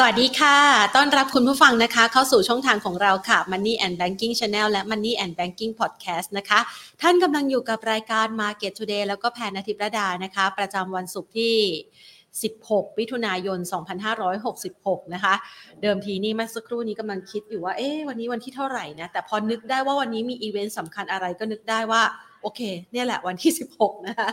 สวัสดีค่ะ ต้อนรับคุณผู้ฟังนะคะ เข้าสู่ช่องทางของเราค่ะ Money and Banking Channel และ Money and Banking Podcast นะคะ ท่านกำลังอยู่กับรายการ Market Today แล้วก็แพนอาทิตย์ระดานะคะ ประจำวันศุกร์ที่ 16มิถุนายน 2566 นะคะ เดิมทีนี่เมื่อสักครู่นี้กำลังคิดอยู่ว่า เอ๊ะ วันนี้วันที่เท่าไหร่นะ แต่พอนึกได้ว่าวันนี้มีอีเวนต์สำคัญอะไรก็นึกได้ว่า โอเค เนี่ยแหละวันที่ 16 นะคะ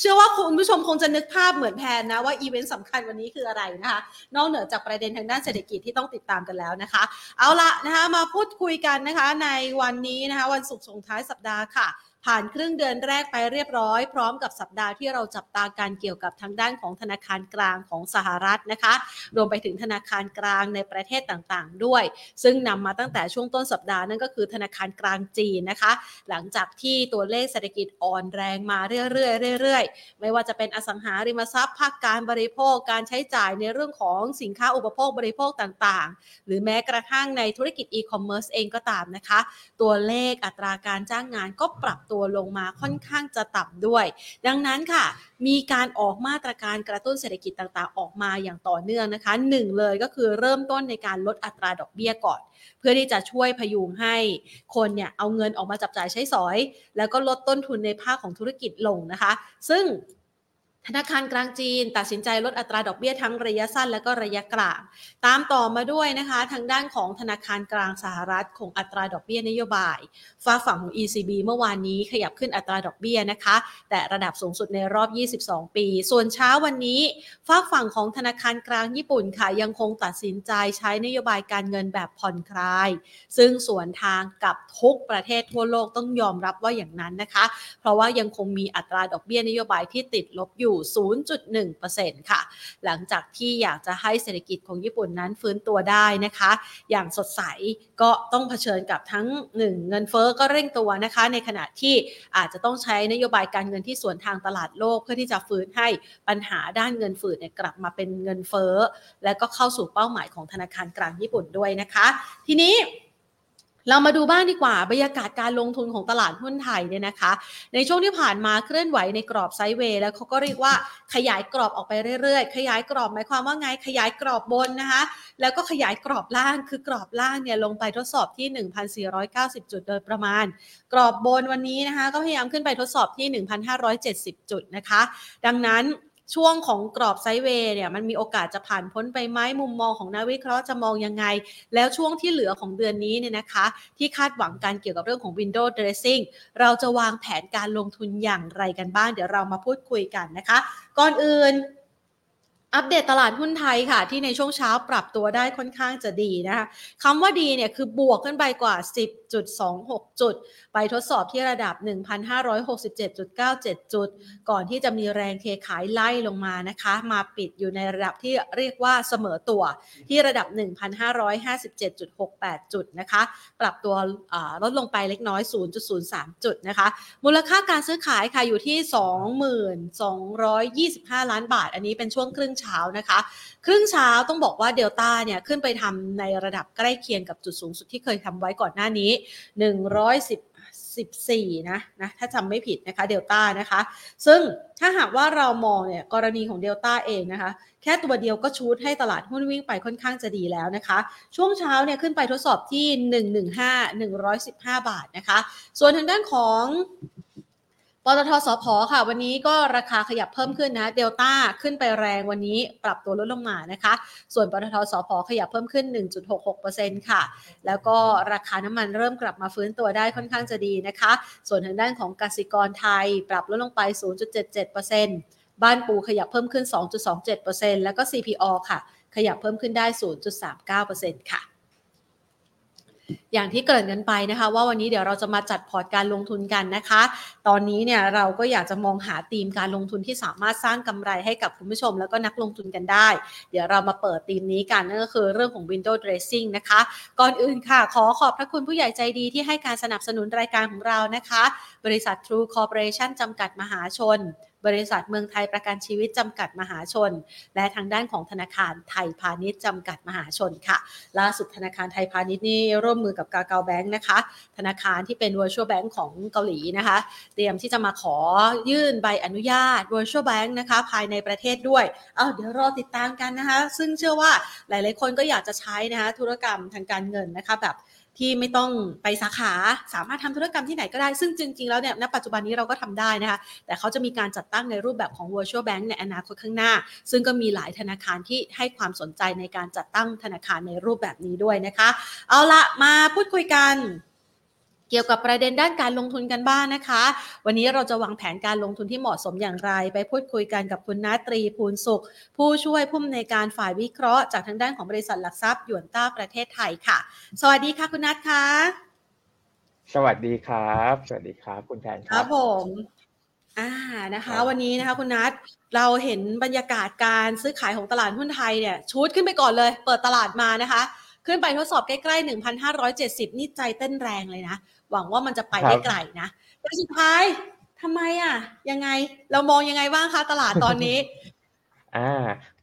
เชื่อว่าคุณผู้ชมคงจะนึกภาพเหมือนแพนนะว่าอีเวนต์สำคัญวันนี้คืออะไรนะคะ นอกเหนือจากประเด็นทางด้านเศรษฐกิจที่ต้องติดตามกันแล้วนะคะ เอาละนะคะมาพูดคุยกันนะคะในวันนี้นะคะวันศุกร์ส่งท้ายสัปดาห์ค่ะ ผ่านครึ่งเดือนแรกไปเรียบร้อย พร้อมกับสัปดาห์ที่เราจับตาการเกี่ยวกับทางด้านของธนาคารกลางของสหรัฐนะคะ รวมไปถึงธนาคารกลางในประเทศต่างๆ ด้วย ซึ่งนำมาตั้งแต่ช่วงต้นสัปดาห์นั่นก็คือธนาคารกลางจีนนะคะ หลังจากที่ตัวเลขเศรษฐกิจอ่อนแรงมาเรื่อยๆเรื่อยๆ ไม่ว่าจะเป็นอสังหาริมทรัพย์ภาคการบริโภคการใช้จ่ายในเรื่องของสินค้าอุปโภคบริโภคต่างๆ หรือแม้กระทั่งในธุรกิจอีคอมเมิร์ซเองก็ตามนะคะ ตัวเลขอัตราการจ้างงานก็ปรับตัวลงมาค่อนข้างจะต่ำด้วย ดังนั้นค่ะ มีการออกมาตรการกระตุ้นเศรษฐกิจต่างๆ ออกมาอย่างต่อเนื่องนะคะหนึ่งเลยก็คือเริ่มต้นในการลดอัตราดอกเบี้ยก่อน เพื่อที่จะช่วยพยุงให้คนเนี่ยเอาเงินออกมาจับจ่ายใช้สอย แล้วก็ลดต้นทุนในภาคของธุรกิจลงนะคะ ซึ่ง ธนาคารกลางจีน ตัดสินใจลดอัตราดอกเบี้ยทั้งระยะสั้นและก็ระยะกลาง ตามต่อมาด้วยนะคะ ทางด้านของธนาคารกลางสหรัฐคงอัตราดอกเบี้ยนโยบายฝาฝั่งของ ECB เมื่อวานนี้ขยับขึ้นอัตราดอกเบี้ยนะคะ แต่ระดับสูงสุดในรอบ 22 ปี ส่วนเช้าวันนี้ฝาฝั่งของธนาคารกลางญี่ปุ่นค่ะยังคงตัดสินใจใช้นโยบายการเงินแบบผ่อนคลาย ซึ่งสวนทางกับทุกประเทศทั่วโลกต้องยอมรับว่าอย่างนั้นนะคะ เพราะว่ายังคงมีอัตราดอกเบี้ยนโยบายที่ติดลบอยู่0.1%ค่ะ หลังจากที่อยากจะให้เศรษฐกิจของญี่ปุ่นนั้นฟื้นตัวได้นะคะ อย่างสดใสก็ต้องเผชิญกับทั้ง 1 เงินเฟ้อก็เร่งตัวนะคะ ในขณะที่อาจจะต้องใช้นโยบายการเงินที่สวนทางตลาดโลก เพื่อที่จะฟื้นให้ปัญหาด้านเงินฝืดเนี่ยกลับมาเป็นเงินเฟ้อและก็เข้าสู่เป้าหมายของธนาคารกลางญี่ปุ่นด้วยนะคะ ทีนี้ เรามาดูบ้างดีกว่าบรรยากาศการลงทุนของตลาดหุ้นไทยเนี่ยนะคะ ในช่วงที่ผ่านมาเคลื่อนไหวในกรอบไซด์เวย์แล้วเขาก็เรียกว่าขยายกรอบออกไปเรื่อยๆ ขยายกรอบหมายความว่าไงขยายกรอบบนนะคะ แล้วก็ขยายกรอบล่างคือกรอบล่างเนี่ยลงไปทดสอบที่ 1,490 จุดโดยประมาณ กรอบบนวันนี้นะคะ ก็พยายามขึ้นไปทดสอบที่ 1,570 จุดนะคะ ดังนั้น ช่วงของกรอบไซด์เวย์เนี่ยมันมีโอกาสจะผ่านพ้นไปไหมมุมมองของนักวิเคราะห์จะมองยังไง แล้วช่วงที่เหลือของเดือนนี้เนี่ยนะคะ ที่คาดหวังการเกี่ยวกับเรื่องของ window dressing เราจะวางแผนการลงทุนอย่างไรกันบ้าง เดี๋ยวเรามาพูดคุยกันนะคะ ก่อนอื่น อัปเดตตลาดหุ้นไทยค่ะ ที่ในช่วงเช้าปรับตัวได้ค่อนข้างจะดีนะคะคำว่าดีเนี่ยคือบวกขึ้นไปกว่า 10.26 จุด ไปทดสอบที่ระดับ 1,567.97 จุด ก่อนที่จะมีแรงเทขายไล่ลงมานะคะ มาปิดอยู่ในระดับที่เรียกว่าเสมอตัวที่ระดับ 1,557.68 จุดนะคะ ปรับตัวลดลงไปเล็กน้อย 0.03 จุดนะคะ มูลค่าการซื้อขายค่ะอยู่ที่ 22,25ล้านบาท อันนี้เป็นช่วงครึ่งเช้านะคะ ครึ่งเช้าต้องบอกว่าเดลต้าเนี่ยขึ้นไปทำในระดับใกล้เคียงกับจุดสูงสุดที่เคยทำไว้ก่อนหน้านี้ 110 14 นะนะถ้าจำไม่ผิดนะคะเดลต้านะคะ ซึ่งถ้าหากว่าเรามองเนี่ยกรณีของเดลต้าเองนะคะ แค่ตัวเดียวก็ชูดให้ตลาดหุ้นวิ่งไปค่อนข้างจะดีแล้วนะคะ ช่วงเช้าเนี่ยขึ้นไปทดสอบที่ 115 115 บาทนะคะ ส่วนทางด้านของ ปตทสพค่ะ วันนี้ก็ราคาขยับเพิ่มขึ้นนะเดลต้าขึ้นไปแรงวันนี้ปรับตัวลดลงมานะคะ ส่วนปตทสพขยับเพิ่มขึ้น 1.66%ค่ะ แล้วก็ราคาน้ำมันเริ่มกลับมาฟื้นตัวได้ค่อนข้างจะดีนะคะ ส่วนทางด้านของกสิกรไทย ปรับลดลงไป 0.77%บ้านปูขยับเพิ่มขึ้น 2.27%แล้วก็ CPO ค่ะ ขยับเพิ่มขึ้นได้ 0.39%ค่ะ อย่างที่เกริ่นกันไปนะคะ ว่าวันนี้เดี๋ยวเราจะมาจัดพอร์ตการลงทุนกันนะคะ ตอนนี้เนี่ยเราก็อยากจะมองหาธีมการลงทุนที่สามารถสร้างกำไรให้กับคุณผู้ชม แล้วก็นักลงทุนกันได้ เดี๋ยวเรามาเปิดธีมนี้กันนั่นก็คือเรื่องของ window dressing นะคะ ก่อนอื่นค่ะ ขอขอบพระคุณผู้ใหญ่ใจดีที่ให้การสนับสนุนรายการของเรานะคะ บริษัท True Corporation จำกัดมหาชน บริษัทเมืองไทยประกันชีวิตจำกัดมหาชน และทางด้านของธนาคารไทยพาณิชย์จำกัดมหาชนค่ะ ล่าสุดธนาคารไทยพาณิชย์นี่ร่วมมือกับกาเกาแบงค์นะคะ ธนาคารที่เป็น virtual bank ของเกาหลีนะคะ เตรียมที่จะมาขอยื่นใบอนุญาต virtual bank นะคะ ภายในประเทศด้วย เอาเดี๋ยวรอติดตามกันนะคะ ซึ่งเชื่อว่าหลาย ๆ คนก็อยากจะใช้นะคะธุรกรรมทางการเงินนะคะแบบ ที่ไม่ต้องไปสาขาสามารถทำธุรกรรมที่ไหนก็ได้ ซึ่งจริง ๆ แล้วเนี่ยณปัจจุบันนี้เราก็ทำได้นะคะ แต่เขาจะมีการจัดตั้งในรูปแบบของ virtual bank ในอนาคตข้างหน้า ซึ่งก็มีหลายธนาคารที่ให้ความสนใจในการจัดตั้งธนาคารในรูปแบบนี้ด้วยนะคะ เอาละมาพูดคุยกัน เกี่ยวกับประเด็นด้านการลงทุนกันบ้างนะคะ วันนี้เราจะวางแผนการลงทุนที่เหมาะสมอย่างไร ไปพูดคุยกันกับคุณนาตรีภูลสุข ผู้ช่วยผู้อำนวยการฝ่ายวิเคราะห์จากทางด้านของบริษัทหลักทรัพย์หยวนต้าประเทศไทยค่ะ สวัสดีค่ะคุณนัทค่ะ สวัสดีครับ สวัสดีครับคุณแทนคครัรับบผมอ่านะคะ วันนี้นะคะคุณนัทเราเห็นบรรยากาศการซื้อขายของตลาดหุ้นไทยเนี่ยชูดขึ้นไปก่อนเลย เปิดตลาดมานะคะ ขึ้นไปทดสอบใกล้ๆ1,570 นี่ใจเต้นแรงเลยนะ หวังว่ามันจะไปได้ไกลนะแต่สุดท้ายทำไมอะ ยังไงเรามองยังไงบ้างคะตลาดตอนนี้ อ่า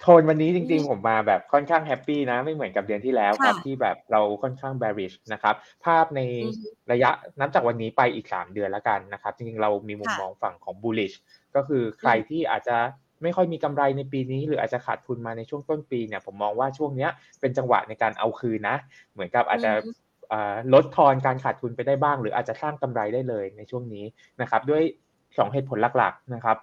โทนวันนี้จริงๆ ผมมาแบบค่อนข้างแฮปปี้นะ ไม่เหมือนกับเดือนที่แล้วครับค่ะที่แบบเราค่อนข้าง bearish นะครับ ภาพในอือฮึระยะนับจากวันนี้ไปอีก 3 เดือนแล้วกันนะครับ จริงๆ เรามีมุมค่ะมองฝั่งของ bullish ก็คือใครที่อาจจะไม่ค่อยมีกำไรในปีนี้ หรืออาจจะขาดทุนมาในช่วงต้นปีเนี่ยผมมองว่าช่วงเนี้ยเป็นจังหวะในการเอาคืนนะ เหมือนกับอาจจะอือฮึอ่า ลดทอนการขาดทุนไปได้บ้าง หรืออาจจะสร้างกำไรได้เลยในช่วงนี้นะครับ ด้วย 2 เหตุผลหลักๆนะครับ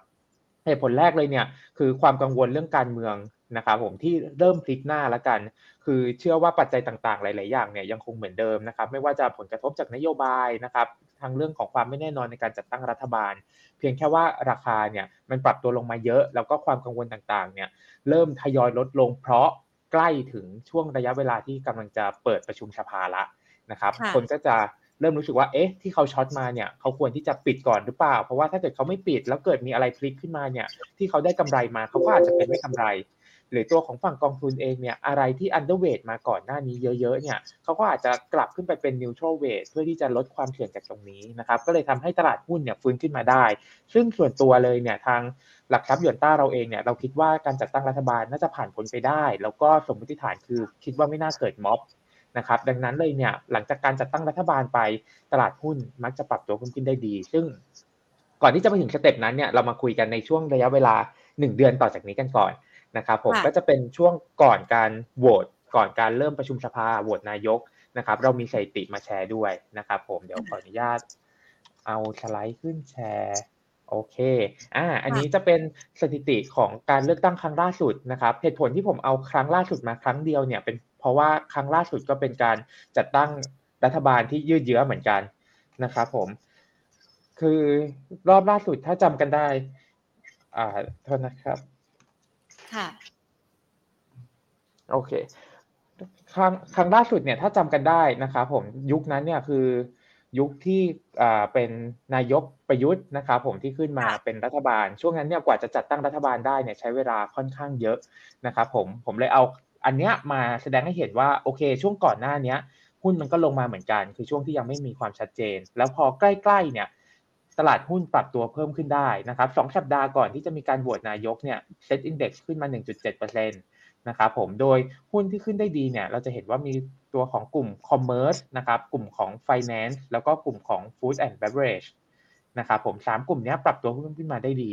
เหตุผลแรกเลยเนี่ยคือความกังวลเรื่องการเมืองนะครับผมที่เริ่มพลิกหน้าแล้วกัน คือเชื่อว่าปัจจัยต่างๆ หลาย ๆ อย่างเนี่ยยังคงเหมือนเดิมนะครับ ไม่ว่าจะผลกระทบจากนโยบายนะครับทางเรื่องของความไม่แน่นอนในการจัดตั้งรัฐบาล เพียงแค่ว่าราคาเนี่ยมันปรับตัวลงมาเยอะ แล้วก็ความกังวลต่างๆ เนี่ยเริ่มทยอยลดลงเพราะใกล้ถึงช่วงระยะเวลาที่กำลังจะเปิดประชุมสภาละ นะครับค่ะคนก็จะเริ่มรู้สึกว่าเอ๊ะที่เขาช็อตมาเนี่ยเขาควรที่จะปิดก่อนหรือเปล่า เพราะว่าถ้าเกิดเขาไม่ปิดแล้วเกิดมีอะไรพลิกขึ้นมาเนี่ยที่เขาได้กำไรมาเขาก็อาจจะเป็นไม่กำไร หรือตัวของฝั่งกองทุนเองเนี่ยอะไรที่ underweight มาก่อนหน้านี้เยอะๆเนี่ยเขาก็อาจจะกลับขึ้นไปเป็น neutral weight เพื่อที่จะลดความเสี่ยงจากตรงนี้นะครับก็เลยทำให้ตลาดหุ้นเนี่ยฟื้นขึ้นมาได้ ซึ่งส่วนตัวเลยเนี่ยทางหลักทรัพย์หยวนต้าเราเองเนี่ยเราคิดว่าการจัดตั้งรัฐบาลน่าจะผ่านพ้นไปได้ แล้วก็สมมติฐานคือคิดว่าไม่น่าเกิดม็อบ นะครับดังนั้นเลยเนี่ยหลังจากการจัดตั้งรัฐบาลไปตลาดหุ้นมักจะปรับตัวเพิ่มขึ้นได้ดี ซึ่งก่อนที่จะไปถึงสเต็ปนั้นเนี่ยเรามาคุยกันในช่วงระยะเวลา 1 เดือนต่อจากนี้กันก่อนนะครับผมค่ะก็จะเป็นช่วงก่อนการโหวตก่อนการเริ่มประชุมสภาโหวตนายกนะครับเรามีสถิติมาแชร์ด้วยนะครับผมเดี๋ยวขออนุญาตเอาสไลด์ขึ้นแชร์โอเคอ่าอันนี้จะเป็นสถิติของการเลือกตั้งครั้งล่าสุดนะครับเหตุผลที่ผมเอาครั้งล่าสุดมาครั้งเดียวเนี่ยเป็นเพ ราะว่าครั้งล่าสุดก็เป็นการจัดตั้งรัฐบาลที่ยืดเยื้อเหมือนกันนะครับผม คือรอบล่าสุดถ้าจำกันได้ อ่าโทษนะครับ ค่ะ โอเค ครั้งครั้งล่าสุดเนี่ย ถ้าจำกันได้นะครับผมยุคนั้นเนี่ยคือยุคที่อ่าเป็นนายกประยุทธ์นะครับผมที่ขึ้นมาค่ะเป็นรัฐบาล ช่วงนั้นเนี่ยกว่าจะจัดตั้งรัฐบาลได้เนี่ยใช้เวลาค่อนข้างเยอะนะครับผมผมเลยเอา อันเนี้ยมาแสดงให้เห็นว่าโอเค ช่วงก่อนหน้าเนี้ย หุ้นมันก็ลงมาเหมือนกัน คือช่วงที่ยังไม่มีความชัดเจน แล้วพอใกล้ๆเนี่ยตลาดหุ้นปรับตัวเพิ่มขึ้นได้นะครับสองสัปดาห์ก่อนที่จะมีการโหวตนายกเนี่ยSET Index ขึ้นมา 1.7%นะครับผม โดยหุ้นที่ขึ้นได้ดีเนี่ย เราจะเห็นว่ามีตัวของกลุ่ม Commerce นะครับ กลุ่มของ Finance แล้วก็กลุ่มของ Food and Beverage นะครับผมสามกลุ่มนี้ปรับตัวเพิ่มขึ้นมาได้ดี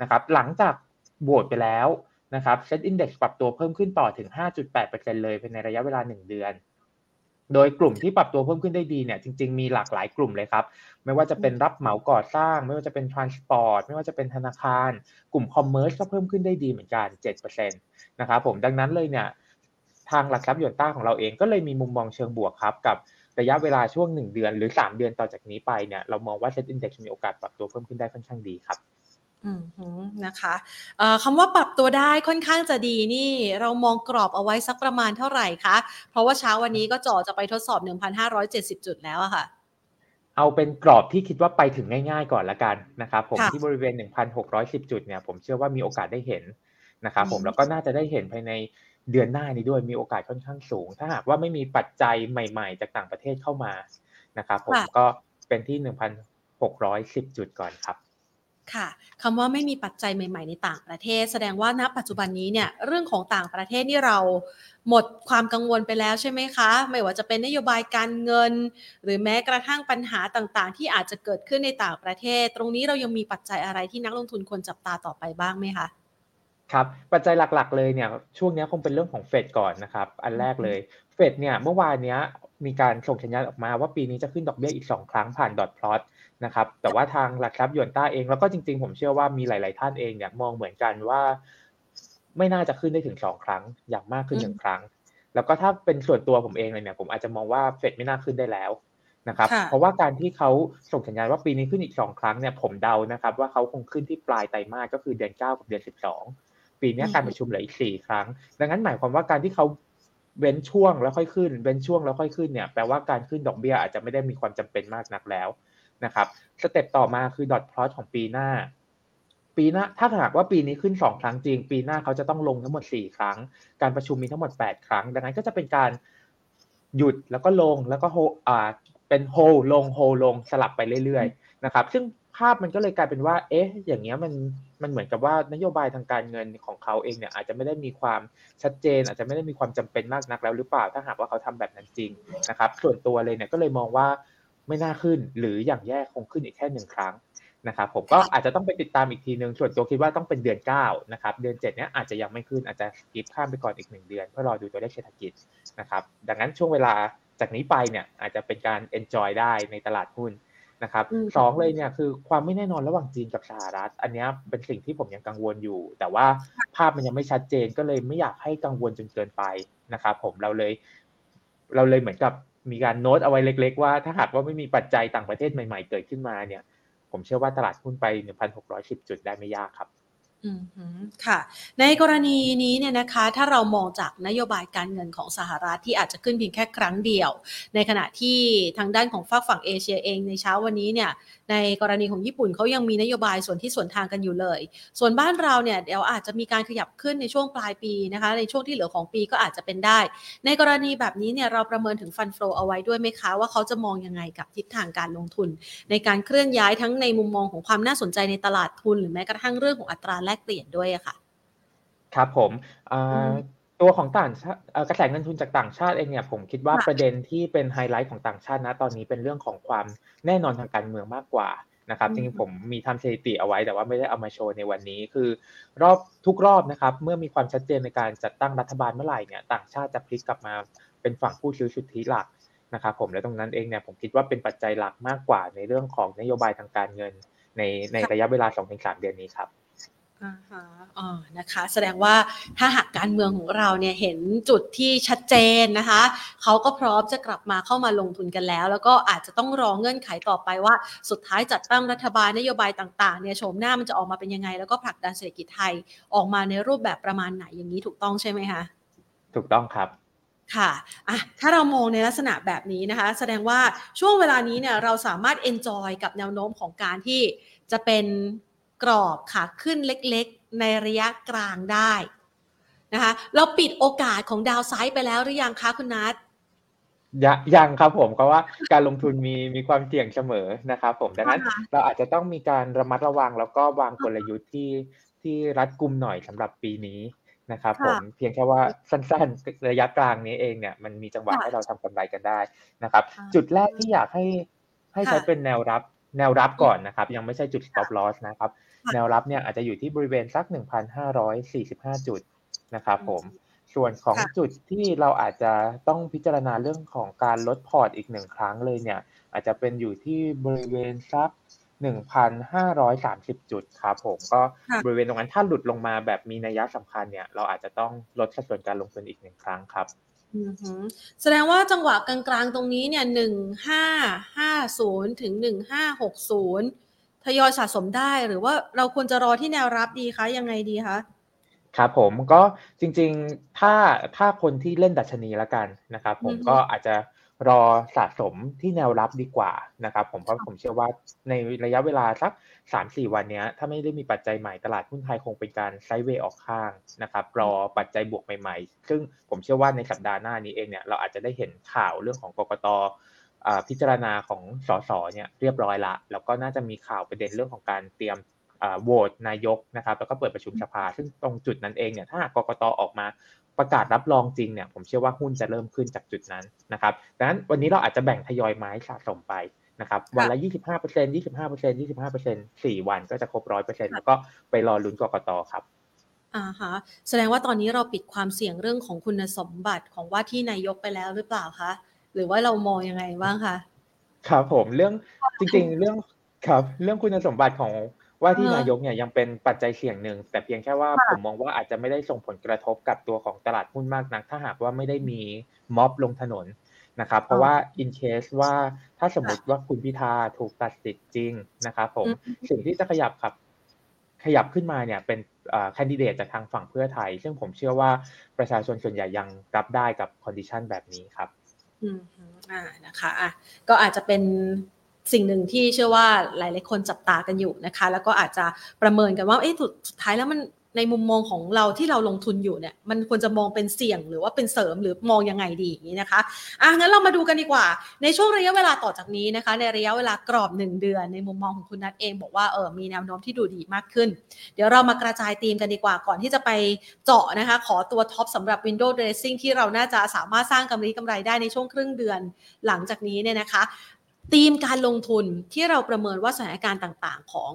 นะครับ หลังจากโหวตไปแล้ว นะครับเซ็ตอินดี x ปรับตัวเพิ่มขึ้นต่อถึง 5.8%เลยภายในระยะเวลา 1 เดือน โดยกลุ่มที่ปรับตัวเพิ่มขึ้นได้ดีเนี่ยจริง ๆ มีหลากหลายกลุ่มเลยครับ ไม่ว่าจะเป็นรับเหมาก่อสร้าง ไม่ว่าจะเป็น transport ไม่ว่าจะเป็นธนาคาร กลุ่ม commerce ก็เพิ่มขึ้นได้ดีเหมือนกัน7%นะครับผมดังนั้นเลยเนี่ยทางหลักทรัพย์ยนต้าของเราเองก็เลยมีมุมมองเชิงบวกครับกับระยะเวลาช่วง 1 เดือนหรือ 3 เดือนต่อจากนี้ไปเนี่ยเรามองว่า set index มีโอกาสปรับตัวเพิ่มขึ้นได้ค่อนข้างดีครับอ นะคะเอ่อคำว่าปรับตัวได้ค่อนข้างจะดีนี่ เรามองกรอบเอาไว้สักประมาณเท่าไหร่คะ เพราะว่าเช้าวันนี้ก็จ่อจะไปทดสอบ 1,570 จุดแล้วอะค่ะ เอาเป็นกรอบที่คิดว่าไปถึงง่ายๆก่อนละกันนะครับผมค่ะที่บริเวณ 1,610 จุดเนี่ยผมเชื่อว่ามีโอกาสได้เห็นนะครับผมอืมแล้วก็น่าจะได้เห็นภายในเดือนหน้านี้ด้วยมีโอกาสค่อนข้างสูง ถ้าหากว่าไม่มีปัจจัยใหม่ๆ จากต่างประเทศเข้ามานะครับผมก็เป็นที่ 1,610 จุดก่อนครับ ค่ะคำว่าไม่มีปัจจัยใหม่ ๆ ในต่างประเทศ แสดงว่าณปัจจุบันนี้เนี่ยเรื่องของต่างประเทศนี่เราหมดความกังวลไปแล้วใช่ไหมคะ ไม่ว่าจะเป็นนโยบายการเงิน หรือแม้กระทั่งปัญหาต่างๆ ที่อาจจะเกิดขึ้นในต่างประเทศ ตรงนี้เรายังมีปัจจัยอะไรที่นักลงทุนควรจับตาต่อไปบ้างไหมคะครับปัจจัยหลักๆ เลยเนี่ยช่วงนี้คงเป็นเรื่องของเฟดก่อนนะครับอันแรกเลยเฟดเนี่ยเมื่อวานนี้มีการส่งสัญญาณออกมาว่าปีนี้จะขึ้นดอกเบี้ยอีก 2 ครั้งผ่านดอทพลอต นะครับแต่ว่าทางหลักทรัพย์ยวนต้าเองแล้วก็จริง ๆ ผมเชื่อว่ามีหลาย ๆ ท่านเองเนี่ยมองเหมือนกันว่า ไม่น่าจะขึ้นได้ถึง2ครั้ง อย่างมากขึ้นหนึ่งครั้ง แล้วก็ถ้าเป็นส่วนตัวผมเองเลยเนี่ยผมอาจจะมองว่าเฟดไม่น่าขึ้นได้แล้วนะครับเพราะว่าการที่เขาส่งสัญญาณว่าปีนี้ขึ้นอีก2ครั้งเนี่ยผมเดานะครับ ว่าเขาคงขึ้นที่ปลายไตรมาสก็คือเดือน9กับเดือน12ปีนี้การประชุมเหลืออีก4ครั้ง ดังนั้นหมายความว่าการที่เขาเว้นช่วงแล้วค่อยขึ้น เว้นช่วงแล้วค่อยขึ้นเนี่ยแปลว่าการขึ้นดอกเบี้ยอาจจะไม่ได้มีความจำเป็นมากนักแล้ว นะครับสเต็ปต่อมาคือดอทพลอตของปีหน้า ปีหน้าถ้าหากว่าปีนี้ขึ้น 2 ครั้งจริง ปีหน้าเขาจะต้องลงทั้งหมด 4 ครั้ง การประชุมมีทั้งหมด 8 ครั้ง ดังนั้นก็จะเป็นการหยุดแล้วก็ลงแล้วก็โฮอ่าเป็นโฮลงโฮลงสลับไปเรื่อยๆนะครับ ซึ่งภาพมันก็เลยกลายเป็นว่า เอ๊ะ อย่างเงี้ยมัน มันเหมือนกับว่านโยบายทางการเงินของเขาเองเนี่ยอาจจะไม่ได้มีความชัดเจน อาจจะไม่ได้มีความจำเป็นมากนักแล้วหรือเปล่า ถ้าหากว่าเขาทำแบบนั้นจริงนะครับ ส่วนตัวเลยเนี่ยก็เลยมองว่า ไม่น่าขึ้น หรืออย่างแย่คงขึ้นอีกแค่หนึ่งครั้งนะครับผมก็อาจจะต้องไปติดตามอีกทีหนึ่งส่วนตัวคิดว่าต้องเป็นเดือน9นะครับเดือน7เนี้ยอาจจะยังไม่ขึ้นอาจจะกิฟข้ามไปก่อนอีก 1 เดือน เพื่อรอดูตัวเลขเศรษฐกิจนะครับดังนั้นช่วงเวลาจากนี้ไปเนี่ยอาจจะเป็นการ enjoy ได้ในตลาดหุ้นนะครับสองเลยเนี่ยคือความไม่แน่นอนระหว่างจีนกับสหรัฐ อันนี้เป็นสิ่งที่ผมยังกังวลอยู่ แต่ว่าภาพมันยังไม่ชัดเจนก็เลยไม่อยากให้กังวลจนเกินไปนะครับผมเราเลย เราเลยเหมือนกับ มีการโน้ตเอาไว้เล็ก ๆ ว่าถ้าหากว่าไม่มีปัจจัยต่างประเทศใหม่ ๆ เกิดขึ้นมาเนี่ย ผมเชื่อว่าตลาดหุ้นไป 1,610 จุดได้ไม่ยากครับ ค่ะ ในกรณีนี้เนี่ยนะคะถ้าเรามองจากนโยบายการเงินของสหรัฐที่อาจจะขึ้นเพียงแค่ครั้งเดียว ในขณะที่ทางด้านของฝากฝั่งเอเชียเองในเช้าวันนี้เนี่ยในกรณีของญี่ปุ่นเขายังมีนโยบายส่วนที่ส่วนทางกันอยู่เลย ส่วนบ้านเราเนี่ยเดี๋ยวอาจจะมีการขยับขึ้นในช่วงปลายปีนะคะ ในช่วงที่เหลือของปีก็อาจจะเป็นได้ ในกรณีแบบนี้เนี่ยเราประเมินถึงฟันเฟลเอาไว้ด้วยไหมคะว่าเขาจะมองยังไงกับทิศทางการลงทุน ในการเคลื่อนย้ายทั้งในมุมมองของความน่าสนใจในตลาดทุน หรือแม้กระทั่งเรื่องของอัตราแลกเปลี่ยนด้วยอะค่ะ ครับผมตัวของต่างชาติกระแสเงินทุนจากต่างชาติเองเนี่ยผมคิดว่าประเด็นที่เป็นไฮไลท์ของต่างชาตินะตอนนี้เป็นเรื่องของความแน่นอนทางการเมืองมากกว่านะครับจริงๆผมมีทำสถิติเอาไว้แต่ว่าไม่ได้เอามาโชว์ในวันนี้คือ รอบทุกรอบนะครับเมื่อมีความชัดเจนในการจัดตั้งรัฐบาลเมื่อไหร่เนี่ยต่างชาติจะพลิกกลับมาเป็นฝั่งผู้ซื้อชุดทีหลักนะครับผมและตรงนั้นเองเนี่ยผมคิดว่าเป็นปัจจัยหลักมากกว่าในเรื่องของนโยบายทางการเงินในในระยะเวลา2-3เดือนนี้ครับอ่าฮะอ๋อ นะคะแสดงว่าถ้าหากการเมืองของเราเนี่ยเห็นจุดที่ชัดเจนนะคะเขาก็พร้อมจะกลับมาเข้ามาลงทุนกันแล้ว แล้วก็อาจจะต้องรอเงื่อนไขต่อไปว่า สุดท้ายจัดตั้งรัฐบาลนโยบายต่างๆเนี่ยโฉมหน้ามันจะออกมาเป็นยังไง แล้วก็ผลักดันเศรษฐกิจไทยออกมาในรูปแบบประมาณไหนอย่างนี้ถูกต้องใช่ไหมคะถูกต้องครับค่ะอะ ถ้าเรามองในลักษณะแบบนี้นะคะ แสดงว่าช่วงเวลานี้เนี่ยเราสามารถเอนจอยกับแนวโน้มของการที่จะเป็น กรอบขาขึ้นเล็กๆ ในระยะกลางได้นะคะเราปิดโอกาสของดาวไซด์ไปแล้วหรือยังคะคุณนัทยังครับผมเพราะว่าการลงทุนมีมีความเสี่ยงเสมอนะครับผมดังนั้นเราอาจจะต้องมีการระมัดระวังแล้วก็วางกลยุทธ์ที่ที่รัดกุมหน่อยสำหรับปีนี้นะครับผมเพียงแค่ว่าสั้นๆ ระยะกลางนี้เองเนี่ยมันมีจังหวะให้เราทำกำไรกันได้นะครับ จุดแรกที่อยากให้ให้ใช้เป็นแนวรับแนวรับก่อนนะครับ ยังไม่ใช่จุด stop loss นะครับ แนวรับเนี่ยอาจจะอยู่ที่บริเวณสัก 1,545 จุดนะครับผมส่วนของจุดที่เราอาจจะต้องพิจารณาเรื่องของการลดพอร์ตอีกหนึ่งครั้งเลยเนี่ย อาจจะเป็นอยู่ที่บริเวณสัก 1,530 จุดครับผมก็บริเวณตรงนั้นถ้าหลุดลงมาแบบมีนัยสำคัญเนี่ย เราอาจจะต้องลดสัดส่วนการลงทุนอีกหนึ่งครั้งครับแสดงว่าจังหวะกลางๆตรงนี้เนี่ยหนึ่งห้าห้าศูนย์ถึงหนึ่งห้าหกศูนย์ ทยอยสะสมได้หรือว่าเราควรจะรอที่แนวรับดีคะยังไงดีคะครับผมก็จริงๆถ้าถ้าคนที่เล่นดัชนีแล้วกันนะครับผมก็อาจจะรอสะสมที่แนวรับดีกว่านะครับผมเพราะผมเชื่อว่าในระยะเวลาสักสามสี่วันนี้ถ้าไม่ได้มีปัจจัยใหม่ตลาดหุ้นไทยคงเป็นการไซด์เวย์ออกข้างนะครับรอปัจจัยบวกใหม่ๆ ซึ่งผมเชื่อว่าในสัปดาห์หน้านี้เองเนี่ยเราอาจจะได้เห็นข่าวเรื่องของกกต พิจารณาของสสเนี่ยเรียบร้อยละ แล้วก็น่าจะมีข่าวประเด็นเรื่องของการเตรียมโหวตนายกนะครับแล้วก็เปิดประชุมสภา ซึ่งตรงจุดนั้นเองเนี่ยถ้ากกตออกมาประกาศรับรองจริงเนี่ยผมเชื่อว่าหุ้นจะเริ่มขึ้นจากจุดนั้นนะครับดังนั้นวันนี้เราอาจจะแบ่งทยอยไม้สะสมไปนะครับวันละ 25% 25% 25% 4 วันก็จะครบ 100%แล้วก็ไปรอลุ้นกกตครับอ่าฮะแสดงว่าตอนนี้เราปิดความเสี่ยงเรื่องของคุณสมบัติของว่าที่นายกไปแล้วหรือเปล่าคะ หรือว่าเรามองยังไงบ้างคะครับผมเรื่องจริง ๆ เรื่องครับ เรื่องคุณสมบัติของว่าที่นายกเนี่ยยังเป็นปัจจัยเสี่ยงหนึ่ง แต่เพียงแค่ว่าผมมองว่าอาจจะไม่ได้ส่งผลกระทบกับตัวของตลาดหุ้นมากนัก ถ้าหากว่าไม่ได้มีม็อบลงถนนนะครับ เพราะว่า in case ว่าถ้าสมมติว่าคุณพิธาถูกตัดสิทธิ์จริงนะครับผมสิ่งที่จะขยับครับ ขยับขึ้นมาเนี่ยเป็นแคนดิเดตจากทางฝั่งเพื่อไทย ซึ่งผมเชื่อว่าประชาชนส่วนใหญ่ยังรับได้กับ condition แบบนี้ครับ อืมอ่านะคะอะก็อาจจะเป็นสิ่งหนึ่งที่เชื่อว่าหลาย ๆ คนจับตากันอยู่นะคะ แล้วก็อาจจะประเมินกันว่าเอ๊ะสุดท้ายแล้วมัน ในมุมมองของเราที่เราลงทุนอยู่เนี่ยมันควรจะมองเป็นเสี่ยงหรือว่าเป็นเสริมหรือมองยังไงดีอย่างนี้นะคะอะงั้นเรามาดูกันดีกว่า ในช่วงระยะเวลาต่อจากนี้นะคะ ในระยะเวลากรอบ 1 เดือน ในมุมมองของคุณนัทเอง บอกว่าเออมีแนวโน้มที่ดูดีมากขึ้น เดี๋ยวเรามากระจายธีมกันดีกว่าก่อนที่จะไปเจาะนะคะ ขอตัวท็อปสำหรับ Windows Dressing ที่เราน่าจะสามารถสร้างกำไรกำไรได้ในช่วงครึ่งเดือนหลังจากนี้เนี่ยนะคะธีมการลงทุนที่เราประเมินว่าสถานการณ์ต่างๆ ของ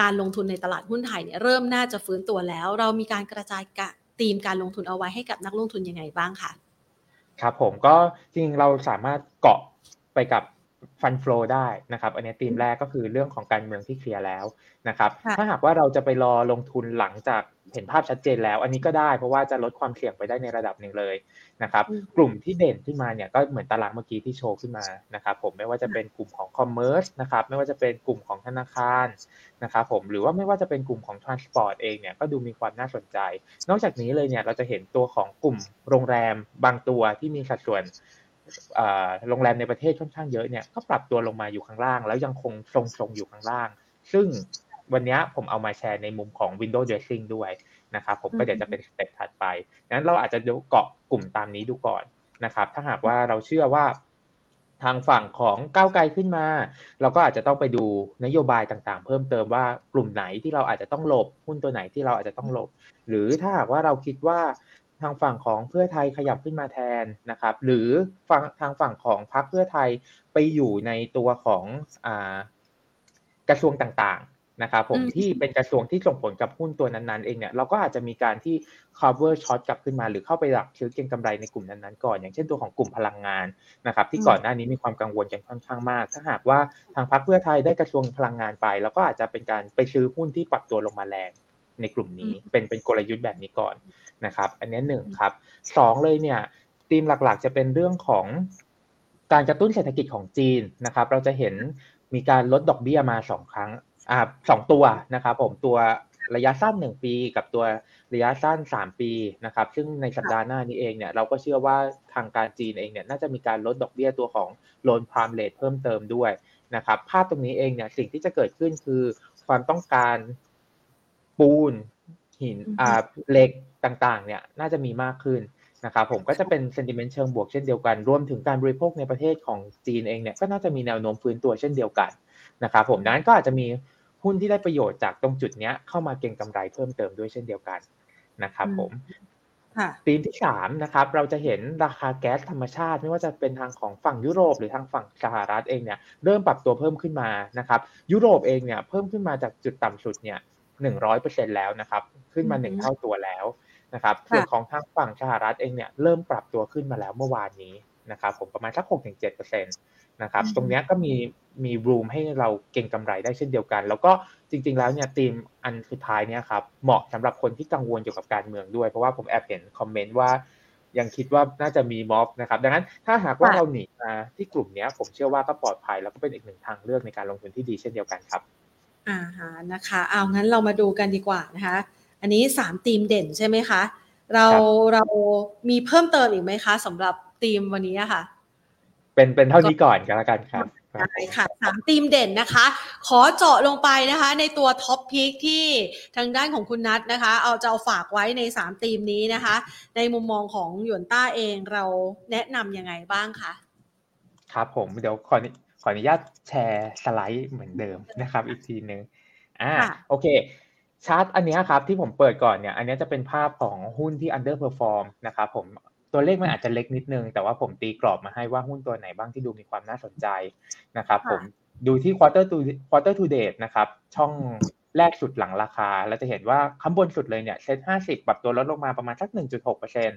การลงทุนในตลาดหุ้นไทยเนี่ยเริ่มน่าจะฟื้นตัวแล้ว เรามีการกระจายกะธีมการลงทุนเอาไว้ให้กับนักลงทุนยังไงบ้างคะครับผมก็จริงเราสามารถเกาะไปกับ fund flow ได้นะครับ อันนี้ธีมแรกก็คือเรื่องของการเมืองที่เคลียร์แล้วนะครับ ถ้าหากว่าเราจะไปรอลงทุนหลังจากเห็นภาพชัดเจนแล้ว อันนี้ก็ได้เพราะว่าจะลดความเสี่ยงไปได้ในระดับหนึ่งเลยนะครับ กลุ่มที่เด่นขึ้นมาเนี่ยก็เหมือนตารางเมื่อกี้ที่โชว์ขึ้นมานะครับผมไม่ว่าจะเป็นกลุ่มของ Commerce นะครับไม่ว่าจะเป็นกลุ่มของธนาคารนะครับผมหรือว่าไม่ว่าจะเป็นกลุ่มของ transport เองเนี่ยก็ดูมีความน่าสนใจ นอกจากนี้เลยเนี่ยเราจะเห็นตัวของกลุ่มโรงแรมบางตัวที่มีสัดส่วน โรงแรมในประเทศค่อนข้างเยอะเนี่ยก็ปรับตัวลงมาอยู่ข้างล่าง แล้วยังคงทรงๆอยู่ข้างล่าง ซึ่งวันนี้ผมเอามาแชร์ในมุมของ Window Dressing ด้วยนะครับผมก็เดี๋ยวจะเป็นสเต็ปถัดไปงั้นเราอาจจะเกาะกลุ่มตามนี้ดูก่อนนะครับ ถ้าหากว่าเราเชื่อว่าทางฝั่งของก้าวไกลขึ้นมา เราก็อาจจะต้องไปดูนโยบายต่างๆ เพิ่มเติมว่ากลุ่มไหนที่เราอาจจะต้องหลบหุ้นตัวไหนที่เราอาจจะต้องหลบ หรือถ้าหากว่าเราคิดว่าทางฝั่งของเพื่อไทยขยับขึ้นมาแทนนะครับ หรือฝั่งทางฝั่งของพรรคเพื่อไทยไปอยู่ในตัวของอกระทรวงต่างๆนะครับผมที่เป็นกระทรวงที่ส่งผลกับหุ้นตัวนั้นๆเองเนี่ยเราก็อาจจะมีการที่ cover short กลับขึ้นมาหรือเข้าไปหลักซื้อเก็งกำไรในกลุ่มนั้นๆก่อน อย่างเช่นตัวของกลุ่มพลังงานนะครับ ที่ก่อนหน้านี้มีความกังวลกันค่อนข้างมาก ถ้าหากว่าทางพรรคเพื่อไทยได้กระทรวงพลังงานไปเราก็อาจจะเป็นการไปซื้อหุ้นที่ปรับตัวลงมาแรง ในกลุ่มนี้เป็นเป็นกลยุทธ์แบบนี้ก่อนนะครับ อันนี้หนึ่งครับสองเลยเนี่ยธีมหลักๆจะเป็นเรื่องของการกระตุ้นเศรษฐกิจของจีนนะครับ เราจะเห็นมีการลดดอกเบี้ยมาสองครั้งอ่าสองตัวนะครับผมตัวระยะสั้นหนึ่งปีกับตัวระยะสั้นสามปีนะครับ ซึ่งในสัปดาห์หน้านี้เองเนี่ยเราก็เชื่อว่าทางการจีนเองเนี่ยน่าจะมีการลดดอกเบี้ยตัวของโลนพรามเลทเพิ่มเติมด้วยนะครับ ภาพตรงนี้เองเนี่ยสิ่งที่จะเกิดขึ้นคือความต้องการ ปูน หินอ่าเหล็กต่างๆ เนี่ยน่าจะมีมากขึ้นนะครับผมก็จะเป็นเซนติเมนต์เชิงบวกเช่นเดียวกันรวมถึงการบริโภคในประเทศของจีนเองเนี่ยก็น่าจะมีแนวโน้มฟื้นตัวเช่นเดียวกันนะครับผมนั้นก็อาจจะมีหุ้นที่ได้ประโยชน์จากตรงจุดนี้เข้ามาเก็งกำไรเพิ่มเติมด้วยเช่นเดียวกันนะครับผมธีมที่สามนะครับเราจะเห็นราคาแก๊สธรรมชาติ ไม่ว่าจะเป็นทางของฝั่งยุโรปหรือทางฝั่งสหรัฐเองเนี่ยเริ่มปรับตัวเพิ่มขึ้นมานะครับยุโรปเองเนี่ยเพิ่มขึ้นมาจากจุดต่ำสุดเนี่ย หนึ่งร้อยเปอร์เซ็นแล้วนะครับ ขึ้นมาหนึ่งเท่าตัวแล้วนะครับส่วนของทางฝั่งสหรัฐเองเนี่ยเริ่มปรับตัวขึ้นมาแล้วเมื่อวานนี้นะครับผมประมาณสักหกถึงเจ็ดเปอร์เซ็นตนะครับตรงนี้ก็มีมีรูมให้เราเก่งกำไรได้เช่นเดียวกัน แล้วก็จริง ๆ แล้วเนี่ยทีมอันสุดท้ายเนี่ยครับเหมาะสำหรับคนที่กังวลเกี่ยวกับการเมืองด้วย เพราะว่าผมแอบเห็นคอมเมนต์ว่า ยังคิดว่าน่าจะมีม็อบนะครับ ดังนั้นถ้าหากว่าเราหนีมาที่กลุ่มนี้ผมเชื่อว่าก็ปลอดภัยแล้วก็เป็นอีกหนึ่งทางเลือกในการลงทุนที่ดีเช่นเดียวกันครับ อ่าฮะนะคะ เอางั้นเรามาดูกันดีกว่านะคะ อันนี้สามธีมเด่นใช่ไหมคะ เราเรามีเพิ่มเติมอีกไหมคะสำหรับธีมวันนี้ค่ะ เป็นเป็นเท่านี้ก่อนกันแล้วกันครับใช่ค่ะสามธีมเด่นนะคะ ขอเจาะลงไปนะคะ ในตัว top pick ที่ทางด้านของคุณนัทนะคะ เอาจะเอาฝากไว้ในสามธีมนี้นะคะ ในมุมมองของหยวนต้าเองเราแนะนำยังไงบ้างคะครับผมเดี๋ยวขอ ขออนุญาตแชร์สไลด์เหมือนเดิมนะครับ อีกทีหนึ่งอ่าโอเคชาร์ตอันนี้ครับที่ผมเปิดก่อนเนี่ยอันนี้จะเป็นภาพของหุ้นที่ underperform นะครับผมตัวเลขมันอาจจะเล็กนิดนึง แต่ว่าผมตีกรอบมาให้ว่าหุ้นตัวไหนบ้างที่ดูมีความน่าสนใจนะครับผมดูที่ quarter to quarter to date นะครับช่องแรกสุดหลังราคา เราจะเห็นว่าข้างบนสุดเลยเนี่ยเซ็ตห้าสิบปรับตัวลดลงมาประมาณสักหนึ่งจุดหกเปอร์เซ็นต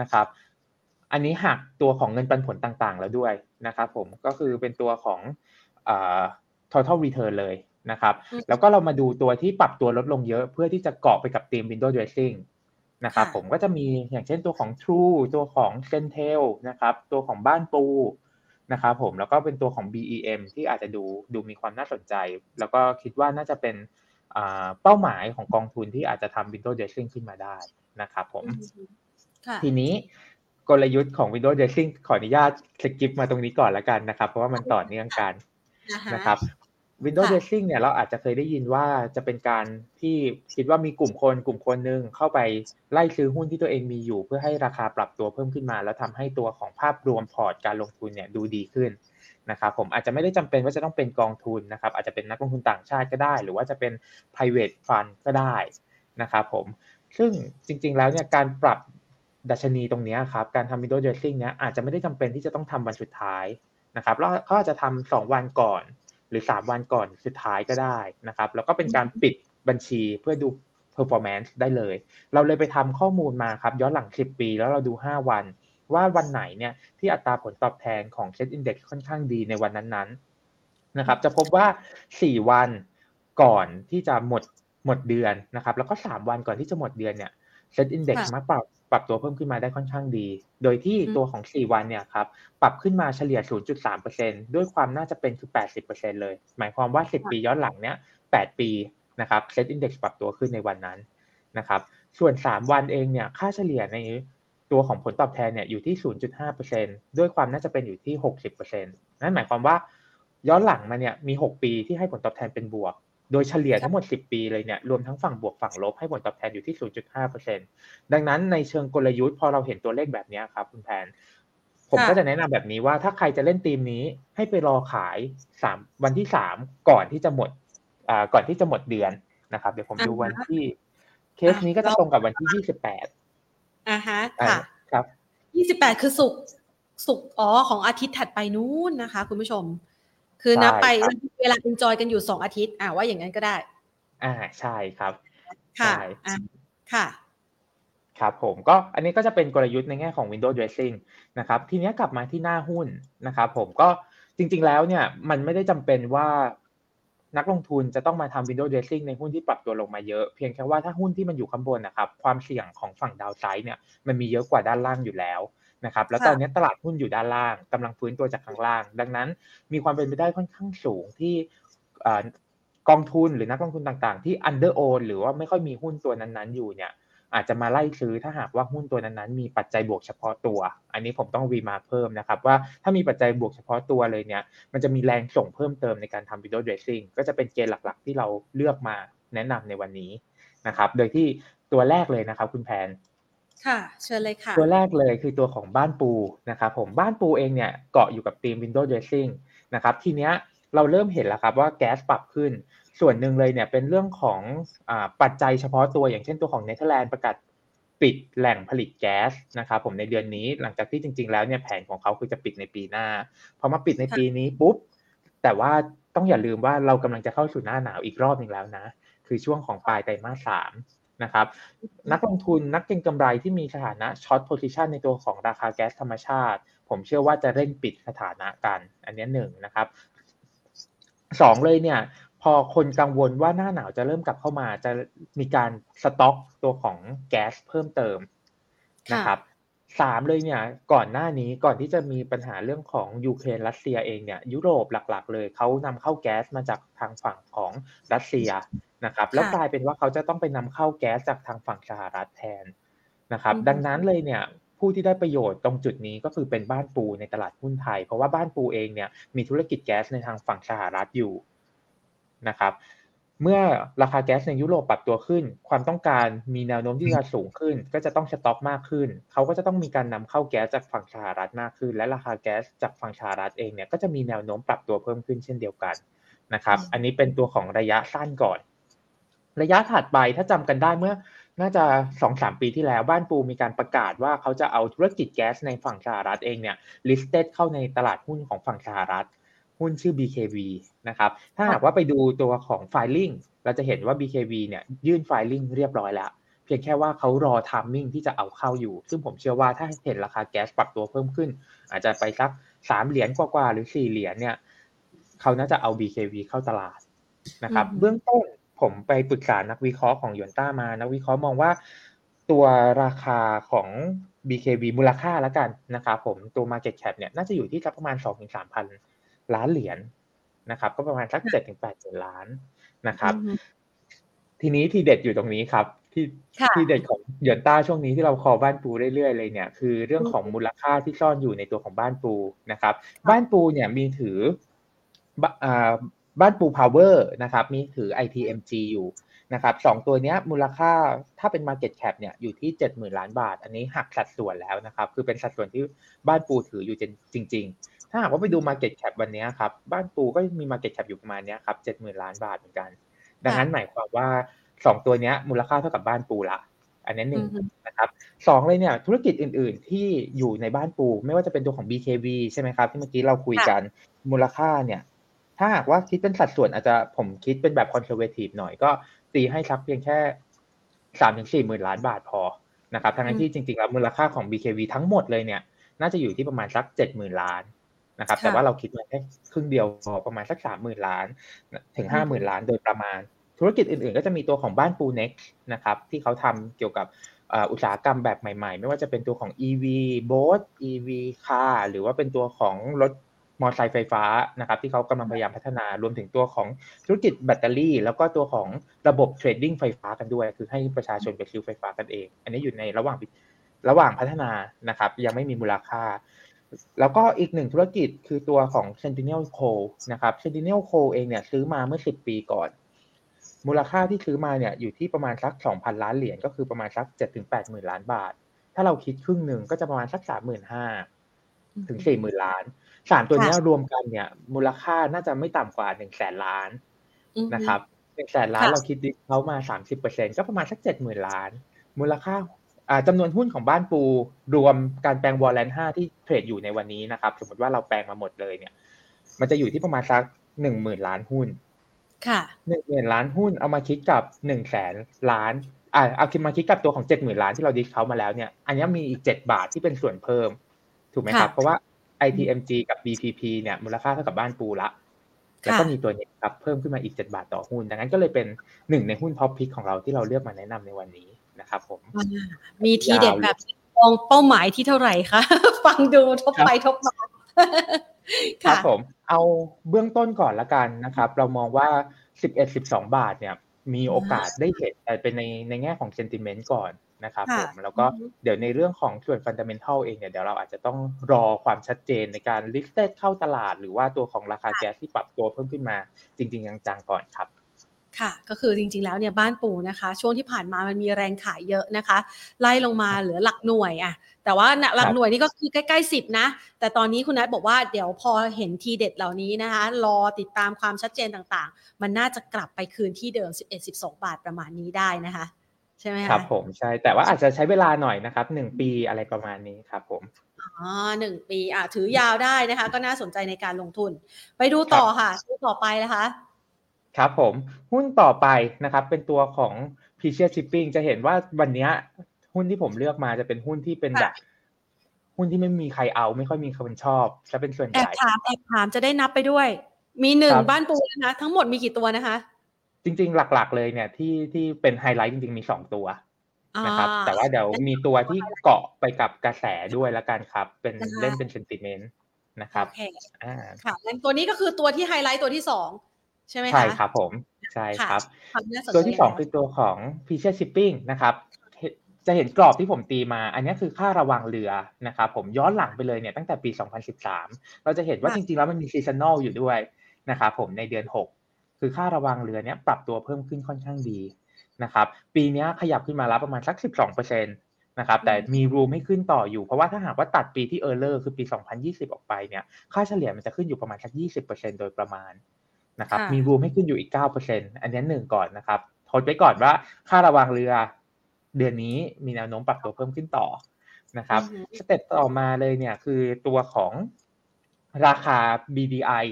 นะครับ อันนี้หักตัวของเงินปันผลต่างๆ แล้วด้วยนะครับผมก็คือเป็นตัวของ total return เลยนะครับแล้วก็เรามาดูตัวที่ปรับตัวลดลงเยอะเพื่อที่จะเกาะไปกับธีม window dressing นะครับผมก็จะมีอย่างเช่นตัวของ True ตัวของ Centel นะครับตัวของบ้านปูนะครับผมแล้วก็เป็นตัวของ BEM ที่อาจจะดูดูมีความน่าสนใจ แล้วก็คิดว่าน่าจะเป็นเป้าหมายของกองทุนที่อาจจะทำ window dressing ขึ้นมาได้นะครับผมทีนี้ กลยุทธ์ของ window dressing ขออนุญาตสกิปมาตรงนี้ก่อนละกันนะครับ เพราะว่ามันต่อเนื่องกันนะครับ Windows Dressing เนี่ยเราอาจจะเคยได้ยินว่าจะเป็นการที่คิดว่ามีกลุ่มคนกลุ่มคนหนึ่งเข้าไปไล่ซื้อหุ้นที่ตัวเองมีอยู่ เพื่อให้ราคาปรับตัวเพิ่มขึ้นมา แล้วทำให้ตัวของภาพรวมพอร์ตการลงทุนเนี่ยดูดีขึ้นนะครับผมอาจจะไม่ได้จำเป็นว่าจะต้องเป็นกองทุนนะครับอาจจะเป็นนักลงทุนต่างชาติก็ได้ หรือว่าจะเป็น private fund ก็ได้นะครับผมซึ่งจริงๆแล้วเนี่ยการปรับ ดัชนีตรงนี้ครับ การทำ window dressing เนี่ยอาจจะไม่ได้จำเป็นที่จะต้องทำวันสุดท้ายนะครับแล้วเขาอาจจะทำสองวันก่อน หรือ 3 วันก่อนสุดท้ายก็ได้นะครับ แล้วก็เป็นการปิดบัญชีเพื่อดู performance ได้เลย เราเลยไปทำข้อมูลมาครับ ย้อนหลัง 10 ปี แล้วเราดู 5 วัน ว่าวันไหนเนี่ยที่อัตราผลตอบแทนของ Set Index ค่อนข้างดีในวันนั้นๆนะครับ จะพบว่า 4 วันก่อนที่จะหมดหมดเดือนนะครับ แล้วก็ 3 วันก่อนที่จะหมดเดือนเนี่ย Set Index มาปรับ ปรับตัวเพิ่มขึ้นมาได้ค่อนข้างดี โดยที่ตัวของ 4 วันเนี่ยครับ ปรับขึ้นมาเฉลี่ย 0.3%ด้วยความน่าจะเป็นคือ 80%เลย หมายความว่า 10 ปีย้อนหลังเนี่ย8 ปีนะครับเซ็ตอินดี x ปรับตัวขึ้นในวันนั้นนะครับ ส่วน 3 วันเองเนี่ย ค่าเฉลี่ยในตัวของผลตอบแทนเนี่ยอยู่ที่ 0.5%ด้วยความน่าจะเป็นอยู่ที่ 60%นั่นหมายความว่าย้อนหลังมาเนี่ยมี 6 ปีที่ให้ผลตอบแทนเป็นบวก โดยเฉลี่ยทั้งหมด 10 ปีเลยเนี่ยรวมทั้งฝั่งบวกฝั่งลบให้ผลตอบแทนอยู่ที่ 0.5%ดังนั้นในเชิงกลยุทธ์พอเราเห็นตัวเลขแบบนี้ครับคุณแพนผมก็จะแนะนำแบบนี้ว่าถ้าใครจะเล่นธีมนี้ให้ไปรอขายสามวันที่สามก่อนที่จะหมดอ่าก่อนที่จะหมดเดือนนะครับ เดี๋ยวผมดูวันที่ เคสนี้ก็จะตรงกับวันที่ยี่สิบแปดอ่าฮะค่ะครับยี่สิบแปดคือสุกสุกอ๋อของอาทิตย์ถัดไปนู้นนะคะ คุณผู้ชม คือนับไปเวลา enjoy กันอยู่สองอาทิตย์อ่าว่าอย่างนั้นก็ได้ อ่าใช่ครับค่ะอ่าค่ะครับผมก็อันนี้ก็จะเป็นกลยุทธ์ในแง่ของ window dressing นะครับทีนี้กลับมาที่หน้าหุ้นนะครับผมก็จริง ๆ แล้วเนี่ยมันไม่ได้จำเป็นว่านักลงทุนจะต้องมาทำ window dressing ในหุ้นที่ปรับตัวลงมาเยอะ เพียงแค่ว่าถ้าหุ้นที่มันอยู่ข้างบนนะครับความเสี่ยงของฝั่งดาวไซด์เนี่ยมันมีเยอะกว่าด้านล่างอยู่แล้ว นะครับแล้วตอนนี้ตลาดหุ้นอยู่ด้านล่างกำลังฟื้นตัวจากข้างล่าง ดังนั้นมีความเป็นไปได้ค่อนข้างสูงที่กองทุนหรือนักลงทุนต่างๆ ที่ under own หรือว่าไม่ค่อยมีหุ้นตัวนั้นๆอยู่เนี่ยอาจจะมาไล่ซื้อถ้าหากว่าหุ้นตัวนั้นๆมีปัจจัยบวกเฉพาะตัว อันนี้ผมต้องวีมาเพิ่มนะครับ ว่าถ้ามีปัจจัยบวกเฉพาะตัวเลยเนี่ย มันจะมีแรงส่งเพิ่มเติมในการทำ window dressing ก็จะเป็นเกณฑ์หลักๆ ที่เราเลือกมาแนะนำในวันนี้นะครับ โดยที่ตัวแรกเลยนะครับ คุณแพน ค่ะ เชิญเลยค่ะ ตัวแรกเลยคือตัวของบ้านปูนะครับผมบ้านปูเองเนี่ยเกาะอยู่กับธีม Windows Dressing นะครับทีเนี้ยเราเริ่มเห็นแล้วครับว่าแก๊สปรับขึ้น ส่วนหนึ่งเลยเนี่ยเป็นเรื่องของอปัจจัยเฉพาะตัวอย่างเช่นตัวของเนเธอร์แลนด์ประกาศปิดแหล่งผลิตแก๊สนะครับผมในเดือนนี้หลังจากที่จริง ๆ แล้วเนี่ยแผนของเขาคือจะปิดในปีหน้าพอมาปิดในปีนี้ปุ๊บแต่ว่าต้องอย่าลืมว่าเรากำลังจะเข้าสู่หน้าหนาวอีกรอบหนึ่งแล้วนะ คือช่วงของปลายไตรมาสสาม นะครับนักลงทุนนักเก็งกำไรที่มีสถานะ short position ในตัวของราคาแก๊สธรรมชาติ ผมเชื่อว่าจะเร่งปิดสถานะกัน อันนี้หนึ่งนะครับสองเลยเนี่ยพอคนกังวลว่าหน้าหนาวจะเริ่มกลับเข้ามาจะมีการสต็อกตัวของแก๊สเพิ่มเติมนะครับสามเลยเนี่ยก่อนหน้านี้ก่อนที่จะมีปัญหาเรื่องของยูเครนรัสเซียเองเนี่ยยุโรปหลักๆ เลยเขานำเข้าแก๊สมาจากทางฝั่งของรัสเซีย นะครับแล้วกลายเป็นว่าเขาจะต้องไปนำเข้าแก๊สจากทางฝั่งสหรัฐแทนนะครับดังนั้นเลยเนี่ยผู้ที่ได้ประโยชน์ตรงจุดนี้ก็คือเป็นบ้านปูในตลาดหุ้นไทย เพราะว่าบ้านปูเองเนี่ยมีธุรกิจแก๊สในทางฝั่งสหรัฐอยู่นะครับเมื่อราคาแก๊สในยุโรปปรับตัวขึ้น ความต้องการมีแนวโน้มที่จะสูงขึ้น ก็จะต้องสต็อกมากขึ้น เขาก็จะต้องมีการนำเข้าแก๊สจากฝั่งสหรัฐมากขึ้น และราคาแก๊สจากฝั่งสหรัฐเองเนี่ยก็จะมีแนวโน้มปรับตัวเพิ่มขึ้นเช่นเดียวกันนะครับ อันนี้เป็นตัวของระยะสั้นก่อน ระยะถัดไปถ้าจำกันได้เมื่อ น่าจะสองสามปีที่แล้วบ้านปูมีการประกาศว่าเขาจะเอาธุรกิจแก๊สในฝั่งสหรัฐเองเนี่ย listed เข้าในตลาดหุ้นของฝั่งสหรัฐ หุ้นชื่อ BKV นะครับ ถ้าหากว่าไปดูตัวของ filing เราจะเห็นว่า BKV เนี่ยยื่น filing เรียบร้อยแล้ว เพียงแค่ว่าเขารอ timing ที่จะเอาเข้าอยู่ ซึ่งผมเชื่อว่าถ้าเห็นราคาแก๊สปรับตัวเพิ่มขึ้น อาจจะไปสักสามเหรียญกว่าๆหรือสี่เหรียญเนี่ย เขาน่าจะเอา BKV เข้าตลาดนะครับ เบื้องต้น ผมไปปรึกษานักวิเคราะห์ของยนต้ามา นักวิเคราะห์มองว่าตัวราคาของ BKV มูลค่าแล้วกันนะครับผมตัว Market Cap เนี่ยน่าจะอยู่ที่สักประมาณ 2-3ถึงพันล้านเหรียญนะครับ ก็ประมาณสัก7-8ถึงล้านนะครับ ทีนี้ที่เด็ดอยู่ตรงนี้ครับ ที่ที่เด็ดของยนต้าช่วงนี้ที่เราคอบ้านปูเรื่อยๆเลยเนี่ยคือเรื่องของมูลค่าที่ซ่อนอยู่ในตัวของบ้านปูนะครับ บ้านปูเนี่ยมีถือ บ้านปูพาวเวอร์นะครับมีถือ ITMG อยู่นะครับสองตัวนี้มูลค่าถ้าเป็น Market Cap เนี่ยอยู่ที่ 70,000 ล้านบาท อันนี้หักสัดส่วนแล้วนะครับ คือเป็นสัดส่วนที่บ้านปูถืออยู่จริง ๆ ถ้าหากว่าไปดู Market Cap วันนี้ครับ บ้านปูก็มี Market Cap อยู่ประมาณนี้ครับ 70,000 ล้านบาทเหมือนกัน ดังนั้นหมายความว่าสองตัวนี้มูลค่าเท่ากับบ้านปูละ อันนี้หนึ่งนะครับสองเลยเนี่ยธุรกิจอื่น ๆ ที่อยู่ในบ้านปู ไม่ว่าจะเป็นตัวของ BKV ใช่ไหมครับที่เมื่อกี้เราคุยกันมูลค่าเนี่ย ถ้าหากว่าคิดเป็นสัดส่วนอาจจะผมคิดเป็นแบบคอนเซอร์เวทีฟหน่อยก็ตีให้สักเพียงแค่สามถึงสี่หมื่นล้านบาทพอนะครับทั้งที่จริงๆแล้วมูลค่าของ BKV ทั้งหมดเลยเนี่ย น่าจะอยู่ที่ประมาณสักเจ็ดหมื่นล้านนะครับ แต่ว่าเราคิดมาแค่ครึ่งเดียวพอประมาณสักสามหมื่นล้าน ถึงห้าหมื่นล้านโดยประมาณ ธุรกิจอื่นๆ ก็จะมีตัวของบ้านปูเน็กนะครับ ที่เขาทำเกี่ยวกับอุตสาหกรรมแบบใหม่ๆ ไม่ว่าจะเป็นตัวของ EV boat EV car หรือว่าเป็นตัวของรถ มอเตอร์ไซค์ไฟฟ้านะครับที่เขากำลังพยายามพัฒนารวมถึงตัวของธุรกิจแบตเตอรี่ แล้วก็ตัวของระบบเทรดดิ้งไฟฟ้ากันด้วย คือให้ประชาชนไปซื้อไฟฟ้ากันเอง อันนี้อยู่ในระหว่างระหว่างพัฒนานะครับ ยังไม่มีมูลค่า แล้วก็อีกหนึ่งธุรกิจคือตัวของ Sentinel Co นะครับ Sentinel Co เองเนี่ยซื้อมาเมื่อ 10 ปีก่อน มูลค่าที่ซื้อมาเนี่ยอยู่ที่ประมาณสัก 2,000 ล้านเหรียญก็คือประมาณสัก 7-8หมื่นล้านบาท ถ้าเราคิดครึ่งหนึ่งก็จะประมาณสัก 35,000ถึง40,000 ล้าน สามตัวนี้รวมกันเนี่ย มูลค่าน่าจะไม่ต่ำกว่าหนึ่งแสนล้านนะครับหนึ่งแสนล้านเราคิดดิเขามาสามสิบเปอร์เซ็นก็ประมาณสักเจ็ดหมื่นล้าน มูลค่าจำนวนหุ้นของบ้านปู รวมการแปลงวอลเลนห้าที่เทรดอยู่ในวันนี้นะครับ สมมติว่าเราแปลงมาหมดเลยเนี่ย มันจะอยู่ที่ประมาณสักหนึ่งหมื่นล้านหุ้น ค่ะหนึ่งหมื่นล้านหุ้นเอามาคิดกับหนึ่งแสนล้านอ่าเอาคิดมาคิดกับตัวของเจ็ดหมื่นล้านที่เราดิสเขามาแล้วเนี่ย อันนี้มีอีกเจ็ดบาทที่เป็นส่วนเพิ่ม ถูกไหมครับ เพราะว่า ITMG กับ BPP เนี่ยมูลค่าเท่ากับบ้านปูละ แล้วก็มีตัวนี้ครับเพิ่มขึ้นมาอีก 7 บาทต่อหุ้น ดังนั้นก็เลยเป็นหนึ่งในหุ้นท็อปพิกของเราที่เราเลือกมาแนะนำในวันนี้นะครับผม มีทีเด็ดแบบมองเป้าหมายที่เท่าไหร่คะ ฟังดูทบไปทบมาครับผม เอาเบื้องต้นก่อนละกันนะครับ เรามองว่า 11-12 บาทเนี่ยมีโอกาสได้เห็นแต่เป็นในในแง่ของ sentiment ก่อน นะครับผมแล้วก็เดี๋ยวในเรื่องของส่วน fundamental เองเนี่ยเดี๋ยวเราอาจจะต้องรอความชัดเจนในการ list เข้าตลาด หรือว่าตัวของราคาแก๊สที่ปรับตัวเพิ่มขึ้นมาจริง ๆ จังๆก่อนครับค่ะก็คือจริงๆแล้วเนี่ยบ้านปูนะคะ ช่วงที่ผ่านมามันมีแรงขายเยอะนะคะ ไล่ลงมาเหลือหลักหน่วยอะแต่ว่าหลักหน่วยนี่ก็คือใกล้ๆสิบนะ แต่ตอนนี้คุณนัทบอกว่าเดี๋ยวพอเห็นทีเด็ดเหล่านี้นะคะ รอติดตามความชัดเจนต่างๆ มันน่าจะกลับไปคืนที่เดิม 11-12 บาทประมาณนี้ได้นะคะ ใช่ไหมคะครับผมใช่ แต่ว่าอาจจะใช้เวลาหน่อยนะครับหนึ่งปีอะไรประมาณนี้ครับผมอ๋อหนึ่งปีอะถือยาวได้นะคะ ก็น่าสนใจในการลงทุน ไปดูต่อค่ะดูต่อไปนะคะ ครับผมหุ้นต่อไปนะครับ เป็นตัวของ p ีเชียชิปปิ้งจะเห็นว่าวันนี้หุ้นที่ผมเลือกมาจะเป็นหุ้นที่เป็นแบบหุ้นที่ไม่มีใครเอาไม่ค่อยมีคนชอบจะเป็นส่วนใหญ่แอบถามแอบถามจะได้นับไปด้วย มีหนึ่งบ้านปูนะคะทั้งหมดมีกี่ตัวนะคะ จริง ๆ หลัก ๆ เลยเนี่ยที่ที่เป็นไฮไลท์จริง ๆ มีสองตัวนะครับ แต่ว่าเดี๋ยวมีตัวที่เกาะไปกับกระแสด้วยแล้วกันครับ เป็นเล่นเป็นเซนติเมนต์นะครับอ่าค่ะตัวนี้ก็คือตัวที่ไฮไลท์ตัวที่สองใช่ไหมคะใช่ครับผมใช่ครับ ตัวที่สองคือตัวของ f e a t u r e Shipping นะครับจะเห็นกรอบที่ผมตีมา อันนี้คือค่าระวังเรือนะครับผมย้อนหลังไปเลยเนี่ยตั้งแต่ปี 2013 เราจะเห็นว่าจริงๆ แล้วมันมี seasonal อยู่ด้วยนะครับผมในเดือน 6 คือค่าระวังเรือเนี้ยปรับตัวเพิ่มขึ้นค่อนข้างดีนะครับ ปีนี้ขยับขึ้นมาแล้วประมาณสัก 12%นะครับ แต่มี room ให้ขึ้นต่ออยู่ เพราะว่าถ้าหากว่าตัดปีที่ outlier คือปี 2020 ออกไปเนี่ย ค่าเฉลี่ยมันจะขึ้นอยู่ประมาณสัก 20%โดยประมาณนะครับ มีรูมให้ขึ้นอยู่อีก 9%อันนี้หนึ่งก่อนนะครับทดไว้ก่อนว่าค่าระวังเรือเดือนนี้มีแนวโน้มปรับตัวเพิ่มขึ้นต่อนะครับ สเต็ปต่อมาเลยเนี่ยคือตัวของ ราคา BDI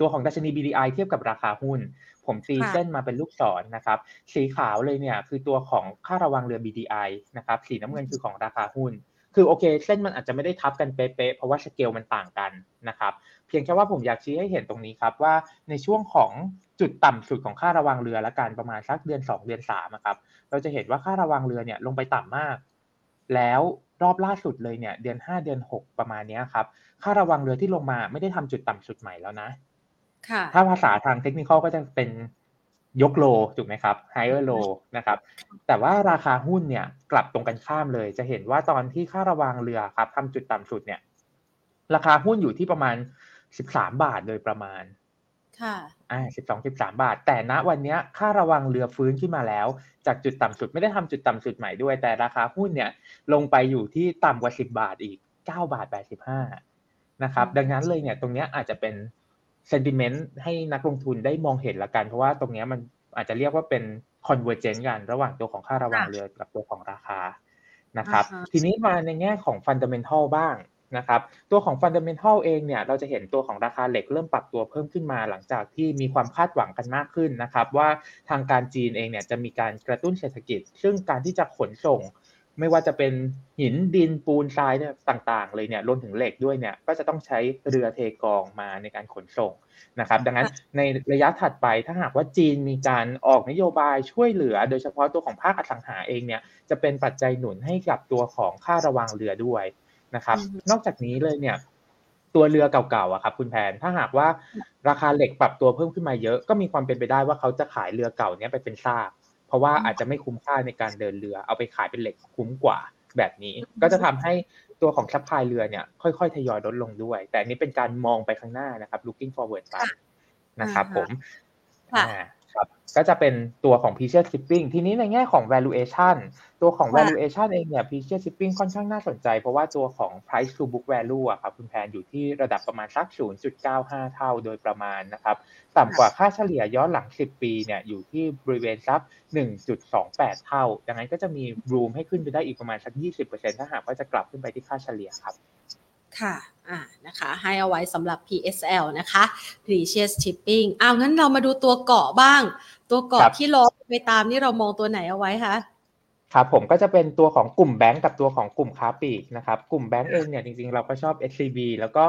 ตัวของดัชนี BDI เทียบกับราคาหุ้น ผมตีเส้นมาเป็นลูกศรนนะครับ สีขาวเลยเนี่ยคือตัวของค่าระวังเรือ BDI นะครับ สีน้ำเงินคือของราคาหุ้น คือโอเค เส้นมันอาจจะไม่ได้ทับกันเป๊ะๆเพราะว่าสเกลมันต่างกันนะครับ เพียงแค่ว่าผมอยากชี้ให้เห็นตรงนี้ครับว่าในช่วงของจุดต่ำสุดของค่าระวังเรือและการประมาณสักเดือน 2 เดือน3ครับ เราจะเห็นว่าค่าระวังเรือเนี่ยลงไปต่ำมาก แล้ว รอบล่าสุดเลยเนี่ยเดือน 5 เดือน 6 ประมาณนี้ครับ ค่าระวังเรือที่ลงมาไม่ได้ทำจุดต่ำสุดใหม่แล้วนะค่ะถ้าภาษาทางเทคนิคก็จะเป็นยกโลถูกไหมครับ higher low นะครับ แต่ว่าราคาหุ้นเนี่ยกลับตรงกันข้ามเลย จะเห็นว่าตอนที่ค่าระวังเรือครับทำจุดต่ำสุดเนี่ย ราคาหุ้นอยู่ที่ประมาณ 13 บาทโดยประมาณ ค่ะอ่า12 13บาท แต่ณวันนี้ค่าระวังเรือฟื้นขึ้นมาแล้ว จากจุดต่ำสุดไม่ได้ทำจุดต่ำสุดใหม่ด้วย แต่ราคาหุ้นเนี่ยลงไปอยู่ที่ต่ำกว่า10บาทอีก9บาท85นะครับ ดังนั้นเลยเนี่ยตรงนี้อาจจะเป็นsentiment ให้นักลงทุนได้มองเห็นละกัน เพราะว่าตรงนี้มันอาจจะเรียกว่าเป็น convergence กันระหว่างตัวของค่าระวังเรือกับตัวของราคานะครับ ทีนี้มาในแง่ของ fundamental บ้าง นะครับตัวของ fundamental เองเนี่ยเราจะเห็นตัวของราคาเหล็กเริ่มปรับตัวเพิ่มขึ้นมาหลังจากที่มีความคาดหวังกันมากขึ้นนะครับว่าทางการจีนเองเนี่ยจะมีการกระตุ้นเศรษฐกิจ ซึ่งการที่จะขนส่ง ไม่ว่าจะเป็นหินดินปูนทรายเนี่ยต่างๆ เลยเนี่ยรวมถึงเหล็กด้วยเนี่ยก็จะต้องใช้เรือเทกองมาในการขนส่งนะครับดังนั้นในระยะถัดไปถ้าหากว่าจีนมีการออกนโยบายช่วยเหลือ โดยเฉพาะตัวของภาคอสังหาเองเนี่ยจะเป็นปัจจัยหนุนให้กับตัวของค่าระวังเรือด้วย นะครับ นอกจากนี้เลยเนี่ย ตัวเรือเก่าๆอะครับคุณแพนถ้าหากว่าราคาเหล็กปรับตัวเพิ่มขึ้นมาเยอะก็มีความเป็นไปได้ว่าเขาจะขายเรือเก่าเนี้ยไปเป็นซาก เพราะว่าอาจจะไม่คุ้มค่าในการเดินเรือ เอาไปขายเป็นเหล็กคุ้มกว่าแบบนี้ ก็จะทำให้ตัวของ supply เรือเนี่ย ค่อยๆทยอยลดลงด้วย แต่นี้เป็นการมองไปข้างหน้านะครับ looking forward ไปนะครับ ผมครับ ก็จะเป็นตัวของ Precious Shipping ทีนี้ในแง่ของ valuation ตัวของ valuation เองเนี่ย Precious Shipping ค่อนข้างน่าสนใจ เพราะว่าตัวของ price to book value อะครับคุณแพนอยู่ที่ระดับประมาณสัก 0.95 เท่าโดยประมาณนะครับ ต่ำกว่าค่าเฉลี่ยย้อนหลัง 10 ปีเนี่ยอยู่ที่บริเวณสัก 1.28 เท่า ดังนั้นก็จะมี room ให้ขึ้นไปได้อีกประมาณสัก 20%ถ้าหากว่าจะกลับขึ้นไปที่ค่าเฉลี่ยครับ ค่ะอ่านะคะให้เอาไว้สำหรับ PSL นะคะ Precious Shipping อ้าวงั้นเรามาดูตัวเกาะบ้าง ตัวเกาะที่ล้อไปตามนี่เรามองตัวไหนเอาไว้คะ ครับผมก็จะเป็นตัวของกลุ่มแบงก์กับตัวของกลุ่มค้าปลีกนะครับกลุ่มแบงก์เองเนี่ยจริงๆเราก็ชอบ SCB แล้วก็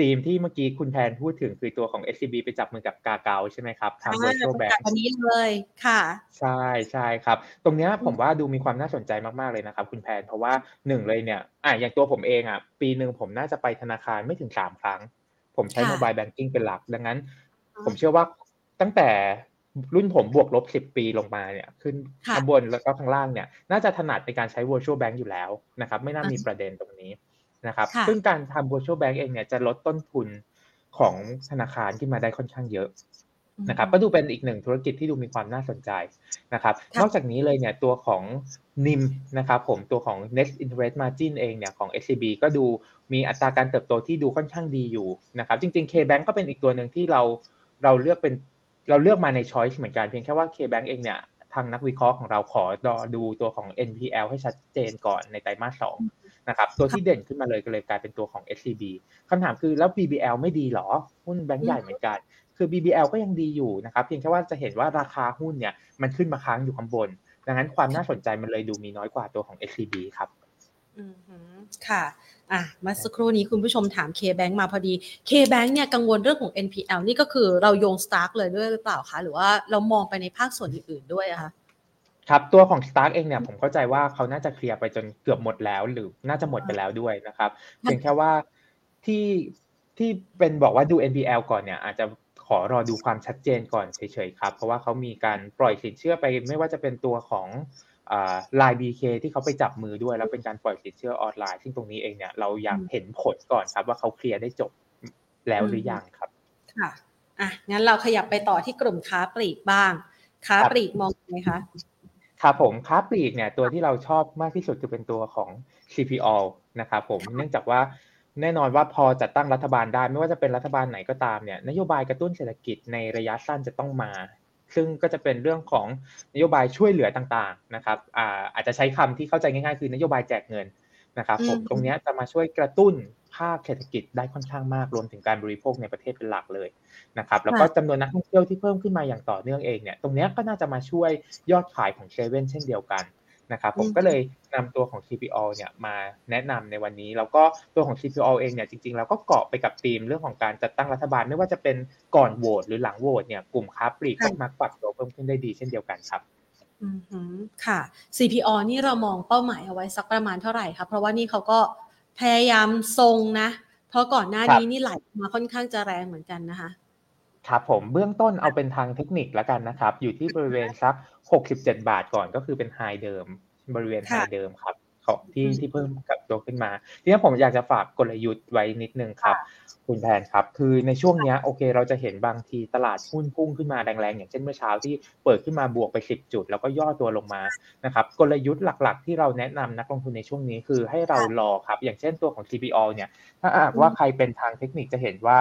ทีมที่เมื่อกี้คุณแทนพูดถึงคือตัวของ SCB ไปจับมือกับกาเกาใช่ไหมครับทำ virtual bank อันนี้เลยค่ะ ใช่ใช่ครับ ตรงนี้ผมว่าดูมีความน่าสนใจมากๆเลยนะครับ คุณแพนเพราะว่าหนึ่งเลยเนี่ยอะอย่างตัวผมเองอะปีหนึ่งผมน่าจะไปธนาคารไม่ถึงสามครั้ง ผมใช้โมบายแบงกิ้งเป็นหลัก ดังนั้น ผมเชื่อว่าตั้งแต่ รุ่นผมบวกลบสิบปีลงมาเนี่ย ขึ้นข้างบนแล้วก็ข้างล่างเนี่ย น่าจะถนัดในการใช้ virtual bank อยู่แล้วนะครับ ไม่น่ามีประเด็นตรงนี้นะครับ ซึ่งการทำ virtual bank เองเนี่ยจะลดต้นทุนของธนาคารขึ้นมาได้ค่อนข้างเยอะนะครับ ก็ดูเป็นอีกหนึ่งธุรกิจที่ดูมีความน่าสนใจนะครับ นอกจากนี้เลยเนี่ยตัวของ NIM นะครับผมตัวของ net interest margin เองเนี่ยของ SCB ก็ดูมีอัตราการเติบโตที่ดูค่อนข้างดีอยู่นะครับ จริงๆ KBank ก็เป็นอีกตัวหนึ่งที่เราเราเลือกเป็น เราเลือกมาใน choice เหมือนกันเพียงแค่ว่า KBank เองเนี่ยทางนักวิเคราะห์ของเราขอดูตัวของ NPL ให้ชัดเจนก่อนในไตรมาสสองนะครับตัวที่เด่นขึ้นมาเลยก็เลยกลายเป็นตัวของ SCB คำถามคือแล้ว BBL ไม่ดีหรอ หุ้นแบงก์ใหญ่เหมือนกัน คือ BBL ก็ยังดีอยู่นะครับเพียงแค่ว่าจะเห็นว่าราคาหุ้นเนี่ยมันขึ้นมาค้างอยู่ข้างบน ดังนั้นความน่าสนใจมันเลยดูมีน้อยกว่าตัวของ SCB ครับอืม ค่ะอะมาสักครู่นี้คุณผู้ชมถาม K-Bank มาพอดี K-Bank เนี่ยกังวลเรื่องของ NPL นี่ก็คือเราโยงสตาร์กเลยด้วยหรือเปล่าคะ หรือว่าเรามองไปในภาคส่วนอื่นๆด้วยอะคะครับตัวของ Stark เองเนี่ยผมเข้าใจว่าเขาน่าจะเคลียร์ไปจนเกือบหมดแล้ว หรือน่าจะหมดไปแล้วด้วยนะครับเพียงแค่ว่าที่ที่เป็นบอกว่าดู NPL ก่อนเนี่ยอาจจะขอรอดูความชัดเจนก่อนเฉยๆครับ เพราะว่าเขามีการปล่อยสินเชื่อไปไม่ว่าจะเป็นตัวของ ไลน์บีเคที่เขาไปจับมือด้วย แล้วเป็นการปล่อยสินเชื่อออนไลน์ ซึ่งตรงนี้เองเนี่ยเราอยากเห็นผลก่อนครับว่าเขาเคลียร์ได้จบแล้วหรือยังครับ ค่ะอะงั้นเราขยับไปต่อที่กลุ่มค้าปลีกบ้าง ค้าปลีกมองไงคะครับผมค้าปลีกเนี่ยตัวที่เราชอบมากที่สุดคือเป็นตัวของ CPO นะครับผมเนื่องจากว่าแน่นอนว่าพอจัดตั้งรัฐบาลได้ ไม่ว่าจะเป็นรัฐบาลไหนก็ตามเนี่ยนโยบายกระตุ้นเศรษฐกิจในระยะสั้นจะต้องมา ซึ่งก็จะเป็นเรื่องของนโยบายช่วยเหลือต่างๆนะครับอาอาจจะใช้คำที่เข้าใจง่ายๆ คือนโยบายแจกเงินนะครับผมตรงนี้จะมาช่วยกระตุ้นภาคเศรษฐกิจได้ค่อนข้างมากรวมถึงการบริโภคในประเทศเป็นหลักเลยนะครับแล้วก็จำนวนนักท่องเที่ยวที่เพิ่มขึ้นมาอย่างต่อเนื่องเองเนี่ยตรงนี้ก็น่าจะมาช่วยยอดขายของเซเว่นเช่นเดียวกัน นะครับผมก็เลยนำตัวของ CPO เนี่ยมาแนะนำในวันนี้ แล้วก็ตัวของ CPO เองเนี่ยจริงๆแล้วก็เกาะไปกับธีมเรื่องของการจัดตั้งรัฐบาล ไม่ว่าจะเป็นก่อนโหวตหรือหลังโหวตเนี่ยกลุ่มค้าปลีกก็มักปรับตัวเพิ่มขึ้นได้ดีเช่นเดียวกันครับอืมค่ะ CPO นี่เรามองเป้าหมายเอาไว้สักประมาณเท่าไหร่ครับเพราะว่านี่เขาก็พยายามทรงนะ เพราะก่อนหน้านี้นี่ไหลมาค่อนข้างจะแรงเหมือนกันนะคะ ครับผมเบื้องต้นเอาเป็นทางเทคนิคแล้วกันนะครับ อยู่ที่บริเวณสัก67บาทก่อนก็คือเป็นไฮเดิม บริเวณไฮเดิมครับของที่ที่เพิ่มกับตัวขึ้นมา ทีนี้ผมอยากจะฝากกลยุทธ์ไว้นิดนึงครับ คุณแพนครับ คือในช่วงนี้โอเค เราจะเห็นบางทีตลาดหุ้นพุ่งขึ้นมาแรงๆ อย่างเช่นเมื่อเช้าที่เปิดขึ้นมาบวกไป 10 จุด แล้วก็ย่อตัวลงมานะครับกลยุทธ์หลักๆ ที่เราแนะนำนักลงทุนในช่วงนี้คือให้เรารอครับ อย่างเช่นตัวของ CPO เนี่ยถ้าหากว่าใครเป็นทางเทคนิคจะเห็นว่า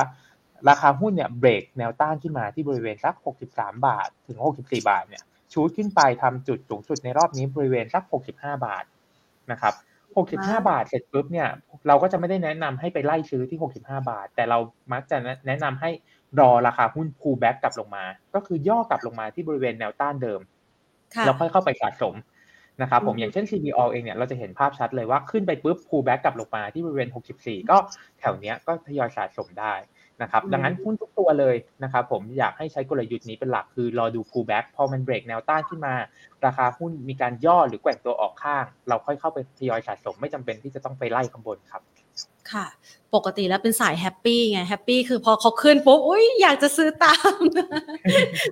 ราคาหุ้นเนี่ยเบรกแนวต้านขึ้นมาที่บริเวณสัก 63 บาท ถึง 64 บาทเนี่ยชูดขึ้นไปทำจุดสูงสุดในรอบนี้บริเวณสัก 65 บาทนะครับ 65 บาทเสร็จปุ๊บเนี่ยเราก็จะไม่ได้แนะนำให้ไปไล่ซื้อที่ 65 บาท แต่เรามักจะแนะนำให้รอราคาหุ้น pull back กลับลงมา ก็คือย่อกลับลงมาที่บริเวณแนวต้านเดิมแล้วค่อยเข้าไปสะสมนะครับผมอย่างเช่น CBG เองเนี่ยเราจะเห็นภาพชัดเลยว่าขึ้นไปปุ๊บ pull back กลับลงมาที่บริเวณ 64 ก็แถวเนี้ยก็ทยอยสะสมได้ นะครับดังนั้นหุ้นทุกตัวเลยนะครับผมอยากให้ใช้กลยุทธ์นี้เป็นหลักคือรอดู pullback พอมันเบรกแนวต้านขึ้นมา ราคาหุ้นมีการย่อหรือแกว่งตัวออกข้าง เราค่อยเข้าไปทยอยสะสมไม่จำเป็นที่จะต้องไปไล่ข้างบนครับค่ะ ปกติแล้วเป็นสาย happy ไง happy คือพอเขาขึ้นปุ๊บอุ้ยอยากจะซื้อตาม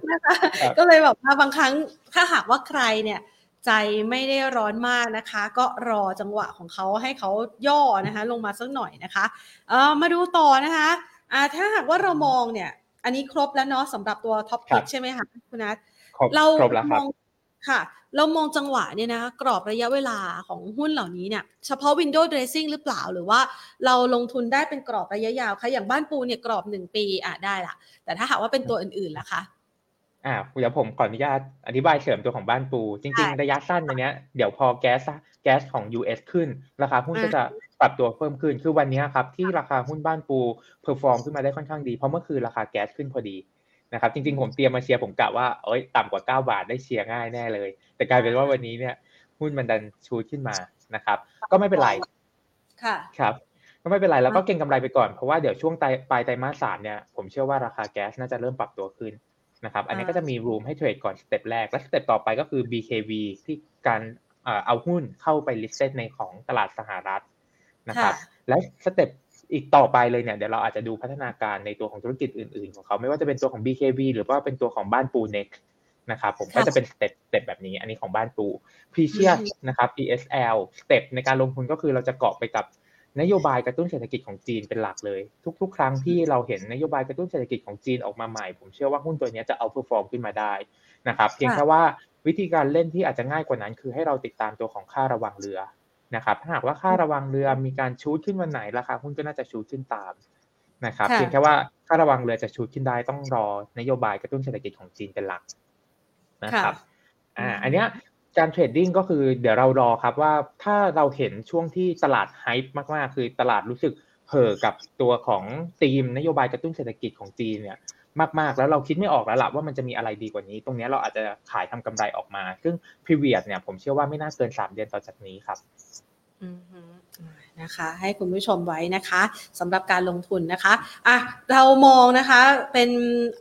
นะคะก็เลยแบบว่าบางครั้งถ้าหากว่าใครเนี่ยใจไม่ได้ร้อนมากนะคะ ก็รอจังหวะของเขาให้เขาย่อนะคะ ลงมาสักหน่อยนะคะ เออมาดูต่อนะคะ อ่าถ้าหากว่าเรามองเนี่ย อันนี้ครบแล้วเนาะสำหรับตัวท็อปพิกใช่ไหมคะคุณนัทเรามองค่ะ เรามองจังหวะเนี่ยนะกรอบระยะเวลาของหุ้นเหล่านี้เนี่ย เฉพาะ window dressing หรือเปล่าหรือว่าเราลงทุนได้เป็นกรอบระยะยาวคะอย่างบ้านปูเนี่ยกรอบหนึ่งปีอะได้ละแต่ถ้าหากว่าเป็นตัวอื่นๆล่ะคะ อ่าเดี๋ยวผมขออนุญาตอธิบายเสริมตัวของบ้านปู จริง ๆ ระยะสั้นในนี้เดี๋ยวพอแก๊สแก๊สของ US ขึ้น ราคาหุ้นก็จะปรับตัวเพิ่มขึ้น คือวันนี้ครับ ที่ราคาหุ้นบ้านปู perform ขึ้นมาได้ค่อนข้างดี เพราะเมื่อคืนราคาแก๊สขึ้นพอดีนะครับจริงๆ ผมเตรียมมาเชียร์ผมกะว่าเอ้ยต่ำกว่า 9 บาทได้เชียร์ง่ายแน่เลย แต่กลายเป็นว่าวันนี้เนี่ยหุ้นมันดัน shoot ขึ้นมานะครับ ก็ไม่เป็นไรค่ะครับก็ไม่เป็นไรแล้วก็เก็งกำไรไปก่อนเพราะว่าเดี๋ยวช่วงปลายไตรมาสสามเนี่ยผมเชื่อว่าราคาแก๊สน่าจะเริ่มปรับตัวขึ้น นะครับ อันนี้ก็จะมี room ให้ trade ก่อน step แรก และ step ต่อไปก็คือ BKV ที่การเอาหุ้นเข้าไป list ในของตลาดสหรัฐนะครับ และ step อีกต่อไปเลยเนี่ยเดี๋ยวเราอาจจะดูพัฒนาการในตัวของธุรกิจอื่นๆ ของเขา ไม่ว่าจะเป็นตัวของ BKV หรือว่าเป็นตัวของบ้านปู NEXT นะครับผมก็จะเป็น step step แบบนี้ อันนี้ของบ้านปู p r e c i o u s นะครับ PSL step ในการลงทุนก็คือเราจะเกาะไปกับ นโยบายกระตุ้นเศรษฐกิจของจีนเป็นหลักเลย ทุก ๆ ครั้งที่เราเห็นนโยบายกระตุ้นเศรษฐกิจของจีนออกมาใหม่ ผมเชื่อว่าหุ้นตัวนี้จะ outperform ขึ้นมาได้นะครับเพียงแค่ว่าวิธีการเล่นที่อาจจะง่ายกว่านั้น คือให้เราติดตามตัวของค่าระวังเรือนะครับถ้าหากว่าค่าระวังเรือมีการ shoot ขึ้นวันไหนราคาหุ้นก็น่าจะ shoot ขึ้นตามนะครับเพียงแค่ว่าค่าระวังเรือจะ shoot ขึ้นได้ต้องรอนโยบายกระตุ้นเศรษฐกิจของจีนเป็นหลักนะครับอ่าอันเนี้ย การ trading ก็คือเดี๋ยวเรารอครับว่าถ้าเราเห็นช่วงที่ตลาด hype มากๆ คือตลาดรู้สึกเห่อกับตัวของธีมนโยบายกระตุ้นเศรษฐกิจของจีนเนี่ยมากๆ แล้วเราคิดไม่ออกแล้วล่ะว่ามันจะมีอะไรดีกว่านี้ ตรงนี้เราอาจจะขายทำกำไรออกมา ซึ่ง period เนี่ยผมเชื่อว่าไม่น่าเกิน 3 เดือนต่อจากนี้ครับ นะคะให้คุณผู้ชมไว้นะคะสำหรับการลงทุนนะคะอะเรามองนะคะเป็น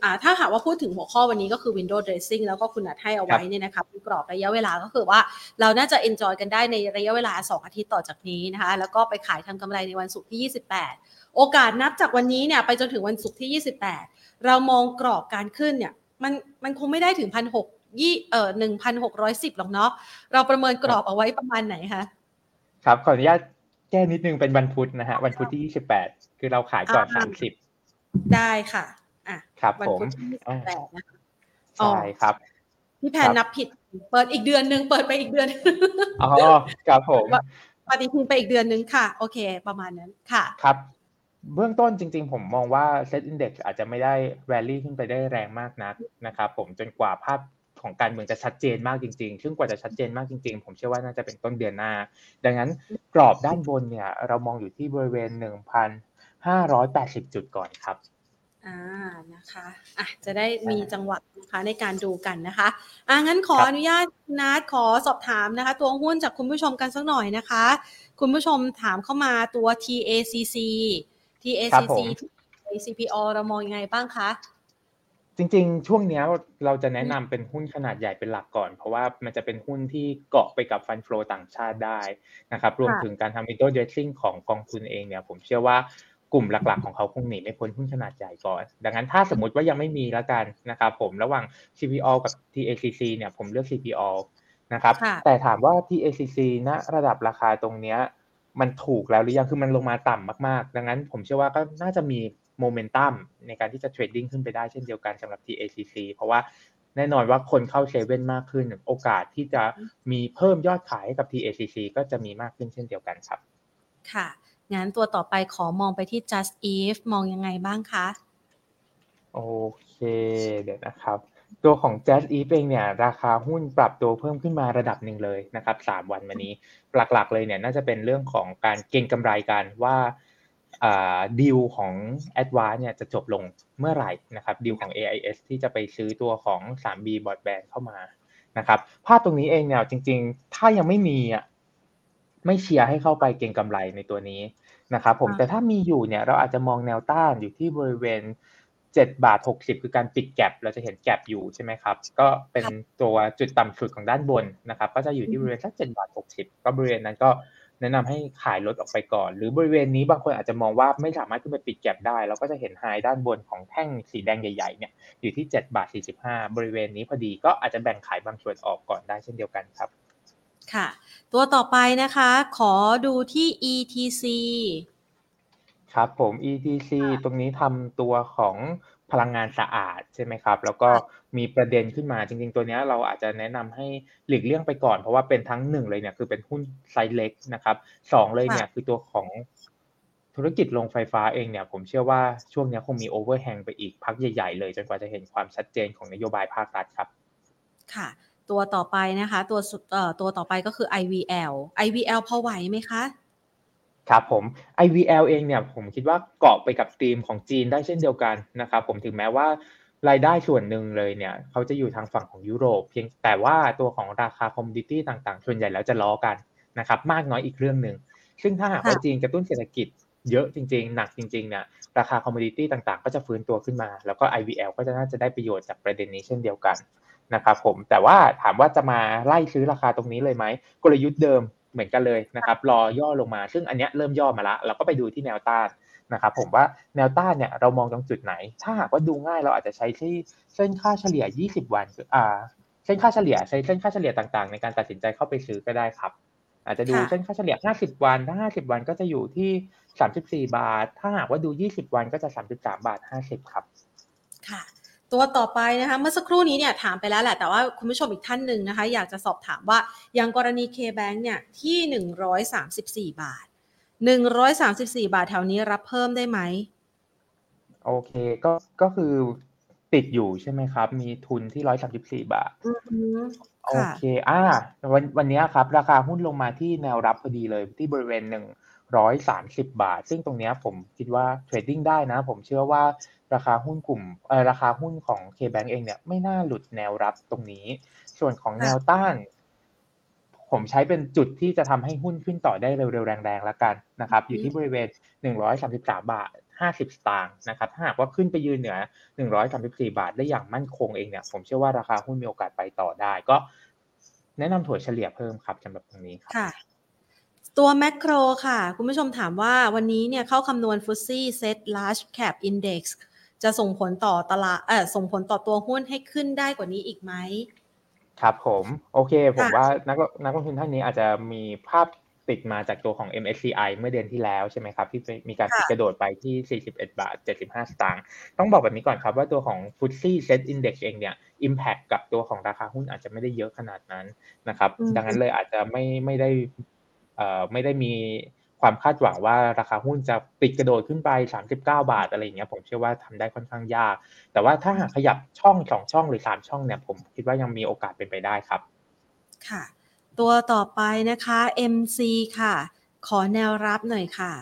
อ่าถ้าหากว่าพูดถึงหัวข้อวันนี้ก็คือ window dressing แล้วก็คุณนัดให้เอาไว้เนี่ยนะคะเป็นกรอบระยะเวลาก็คือว่าเราน่าจะ enjoy กันได้ในระยะเวลา 2 อาทิตย์ต่อจากนี้นะคะแล้วก็ไปขายทำกำไรในวันศุกร์ที่ 28 โอกาสนับจากวันนี้เนี่ยไปจนถึงวันศุกร์ที่ 28 เรามองกรอบการขึ้นเนี่ยมันมันคงไม่ได้ถึงพันหกยี่เอ่อหนึ่งพันหกร้อยสิบหรอกเนาะเราประเมินกรอบเอาไว้ประมาณไหนคะ ครับขออนุญาตแก้นิดนึงเป็นวันพุธนะฮะวันพุธที่ยี่สิบแปดคือเราขายก่อนสามสิบได้ค่ะ อะครับผมแปดนะคะใช่ครับพี่แพนนับผิด เปิดอีกเดือนหนึ่งเปิดไปอีกเดือนอ๋อครับผมปฏิทินไปอีกเดือนนึงค่ะ โอเค ประมาณนั้นค่ะครับ เบื้องต้นจริง ๆ ผมมองว่าเซตอินดี x อาจจะไม่ได้แรลลี่ขึ้นไปได้แรงมากนักนะครับผมจนกว่าภาพ ของการเมืองจะชัดเจนมากจริงๆ ซึ่งกว่าจะชัดเจนมากจริงๆ ผมเชื่อว่าน่าจะเป็นต้นเดือนหน้า ดังนั้นกรอบด้านบนเนี่ย เรามองอยู่ที่บริเวณ 1,580 จุดก่อนครับอ่านะคะอะจะได้มีจังหวะนะคะในการดูกันนะคะอ่างั้นขออนุญาตนัดขอสอบถามนะคะ ตัวหุ้นจากคุณผู้ชมกันสักหน่อยนะคะ คุณผู้ชมถามเข้ามาตัว TACC TACC CPO เรามองยังไงบ้างคะ จริงๆ ช่วงนี้เราจะแนะนำเป็นหุ้นขนาดใหญ่เป็นหลักก่อน เพราะว่ามันจะเป็นหุ้นที่เกาะไปกับฟันฟลอต่างชาติได้นะครับ รวมถึงการทำ window dressing ของกองทุนเองเนี่ยผมเชื่อว่ากลุ่มหลักๆ ของเขาคงหนีไม่พ้นหุ้นขนาดใหญ่ก่อน ดังนั้นถ้าสมมติว่ายังไม่มีแล้วกันนะครับผมระหว่าง CPO กับ TACC เนี่ยผมเลือก CPO นะครับ แต่ถามว่า TACC ณระดับราคาตรงเนี้ยมันถูกแล้วหรือยังคือมันลงมาต่ำมากๆ ดังนั้นผมเชื่อว่าก็น่าจะมี โมเมนตัมในการที่จะเทรดดิ้งขึ้นไปได้เช่นเดียวกันสำหรับ TACC เพราะว่าแน่นอนว่าคนเข้าเซเว่นมากขึ้น โอกาสที่จะมีเพิ่มยอดขายให้กับ TACC ก็จะมีมากขึ้นเช่นเดียวกันครับ ค่ะ งั้นตัวต่อไปขอมองไปที่ just if มองยังไงบ้างคะ โอเค เดี๋ยวนะครับตัวของ Jazz e เองเนี่ยราคาหุ้นปรับตัวเพิ่มขึ้นมาระดับหนึ่งเลยนะครับสามวันมานี้หลักๆเลยเนี่ยน่าจะเป็นเรื่องของการเก็งกำไรกันว่า ดีลของ a d v a n c e เนี่ยจะจบลงเมื่อไหร่นะครับดีลของ AIS ที่จะไปซื้อตัวของ 3B Broadband เข้ามานะครับภาพตรงนี้เองเนี่ยจริง ๆ ถ้ายังไม่มีอะไม่เชียร์ให้เข้าไปเก็งกำไรในตัวนี้นะครับผมแต่ถ้ามีอยู่เนี่ยเราอาจจะมองแนวต้านอยู่ที่บริเวณ7บาท60 คือการปิดแกลบเราจะเห็นแกลบอยู่ใช่ไหมครับ ก็เป็นตัวจุดต่ำสุดของด้านบนนะครับ ก็จะอยู่ที่บริเวณสัก7บาท60 ก็บริเวณนั้นก็ แนะนำให้ขายลดออกไปก่อน หรือบริเวณนี้บางคนอาจจะมองว่าไม่สามารถขึ้นไปปิดแก็บได้ เราก็จะเห็นไฮด้านบนของแท่งสีแดงใหญ่ๆเนี่ยอยู่ที่7บาท45 บริเวณนี้พอดีก็อาจจะแบ่งขายบางส่วนออกก่อนได้เช่นเดียวกันครับ ค่ะ ตัวต่อไปนะคะ ขอดูที่ ETC ครับผม ETC ตรงนี้ทำตัวของ พลังงานสะอาดใช่ไหมครับ แล้วก็มีประเด็นขึ้นมาจริง ๆ ตัวนี้เราอาจจะแนะนำให้หลีกเลี่ยงไปก่อน เพราะว่าเป็นทั้งหนึ่งเลยเนี่ยคือเป็นหุ้นไซส์เล็กนะครับสองเลยเนี่ยคือตัวของธุรกิจโรงไฟฟ้าเองเนี่ยผมเชื่อว่าช่วงนี้คงมี overhang ไปอีกพักใหญ่ๆเลยจนกว่าจะเห็นความชัดเจนของนโยบายภาครัฐครับ ค่ะ ตัวต่อไปนะคะ ตัวเอ่อตัวต่อไปก็คือ IVL IVL พอไหวไหมคะ ครับผม IVL เองเนี่ยผมคิดว่าเกาะไปกับธีมของจีนได้เช่นเดียวกันนะครับผมถึงแม้ว่ารายได้ส่วนหนึ่งเลยเนี่ยเขาจะอยู่ทางฝั่งของยุโรป เพียงแต่ว่าตัวของราคา commodity ต่างๆ ส่วนใหญ่แล้วจะล้อกันนะครับมากน้อยอีกเรื่องหนึ่งซึ่งถ้าหากว่าจีนกระตุ้นเศรษฐกิจเยอะจริงๆ หนักจริงๆเนี่ยราคาคอมมดิตี้ต่างๆ ก็จะฟื้นตัวขึ้นมา แล้วก็ IVL ก็จะน่าจะได้ประโยชน์จากประเด็นนี้เช่นเดียวกันนะครับผมแต่ว่าถามว่าจะมาไล่ซื้อราคาตรงนี้เลยไหมกลยุทธ์เดิม เหมือนกันเลยนะครับ รอย่อลงมา ซึ่งอันนี้เริ่มย่อมาละ เราก็ไปดูที่แนวต้านนะครับ ผมว่าแนวต้านเนี่ยเรามองตรงจุดไหน ถ้าหากว่าดูง่ายเราอาจจะใช้ที่เส้นค่าเฉลี่ย 20 วันอ่าเส้นค่าเฉลี่ยใช้เส้นค่าเฉลี่ยต่างๆ ในการตัดสินใจเข้าไปซื้อก็ได้ครับ อาจจะดูเส้นค่าเฉลี่ย 50 วัน ถ้า 50 วันก็จะอยู่ที่ 34 บาท ถ้าหากว่าดู 20 วันก็จะ 33 บาท 50 ครับ ค่ะ ตัวต่อไปนะคะเมื่อสักครู่นี้เนี่ยถามไปแล้วแหละ แต่ว่าคุณผู้ชมอีกท่านหนึ่งนะคะ อยากจะสอบถามว่าอย่างกรณี K-Bank เนี่ยที่หนึ่งร้อยสามสิบสี่บาทหนึ่งร้อยสามสิบสี่บาทแถวนี้รับเพิ่มได้ไหม โอเคก็ก็คือติดอยู่ใช่ไหมครับ มีทุนที่ร้อยสามสิบสี่บาทโอเคอ่าวันวันนี้ครับ ราคาหุ้นลงมาที่แนวรับพอดีเลยที่บริเวณหนึ่งร้อยสามสิบบาท ซึ่งตรงนี้ผมคิดว่าเทรดดิ้งได้นะ ผมเชื่อว่า ราคาหุ้นกลุ่มเออราคาหุ้นของ K-Bank เองเนี่ยไม่น่าหลุดแนวรับตรงนี้ ส่วนของแนวต้าน ผมใช้เป็นจุดที่จะทำให้หุ้นขึ้นต่อได้เร็วๆ แรงๆแล้วกันนะครับ อยู่ที่บริเวณ 133 บาท 50 สตางค์นะครับถ้าหากว่าขึ้นไปยืนเหนือ 134 บาทได้อย่างมั่นคงเองเนี่ย ผมเชื่อว่าราคาหุ้นมีโอกาสไปต่อได้ ก็แนะนำถั่วเฉลี่ยเพิ่มครับสำหรับตรงนี้ครับตัวแมกโครค่ะ คุณผู้ชมถามว่าวันนี้เนี่ยเข้าคำนวณฟุตซี่เซ็ต large cap index จะส่งผลต่อตลาดเออส่งผลต่อตัวหุ้นให้ขึ้นได้กว่านี้อีกไหมครับผมโอเค ผมว่านักนักลงทุนท่านนี้อาจจะมีภาพติดมาจากตัวของ MSCI เมื่อเดือนที่แล้วใช่ไหมครับ ที่มีการกระโดดไปที่ 41 บาท 75 สตางค์ต้องบอกแบบนี้ก่อนครับว่าตัวของ f t s e Set Index เองเนี่ย Impact กับตัวของราคาหุ้นอาจจะไม่ได้เยอะขนาดนั้นนะครับ ดังนั้นเลยอาจจะไม่ไม่ได้ไม่ได้มี ความคาดหวังว่าราคาหุ้นจะปิดกระโดดขึ้นไป 39 บาทอะไรอย่างเงี้ยผมเชื่อว่าทำได้ค่อนข้างยาก แต่ว่าถ้าหากขยับช่องสองช่องหรือสามช่องเนี่ยผมคิดว่ายังมีโอกาสเป็นไปได้ครับ ค่ะ ตัวต่อไปนะคะ MC ค่ะ ขอแนวรับหน่อยค่ะ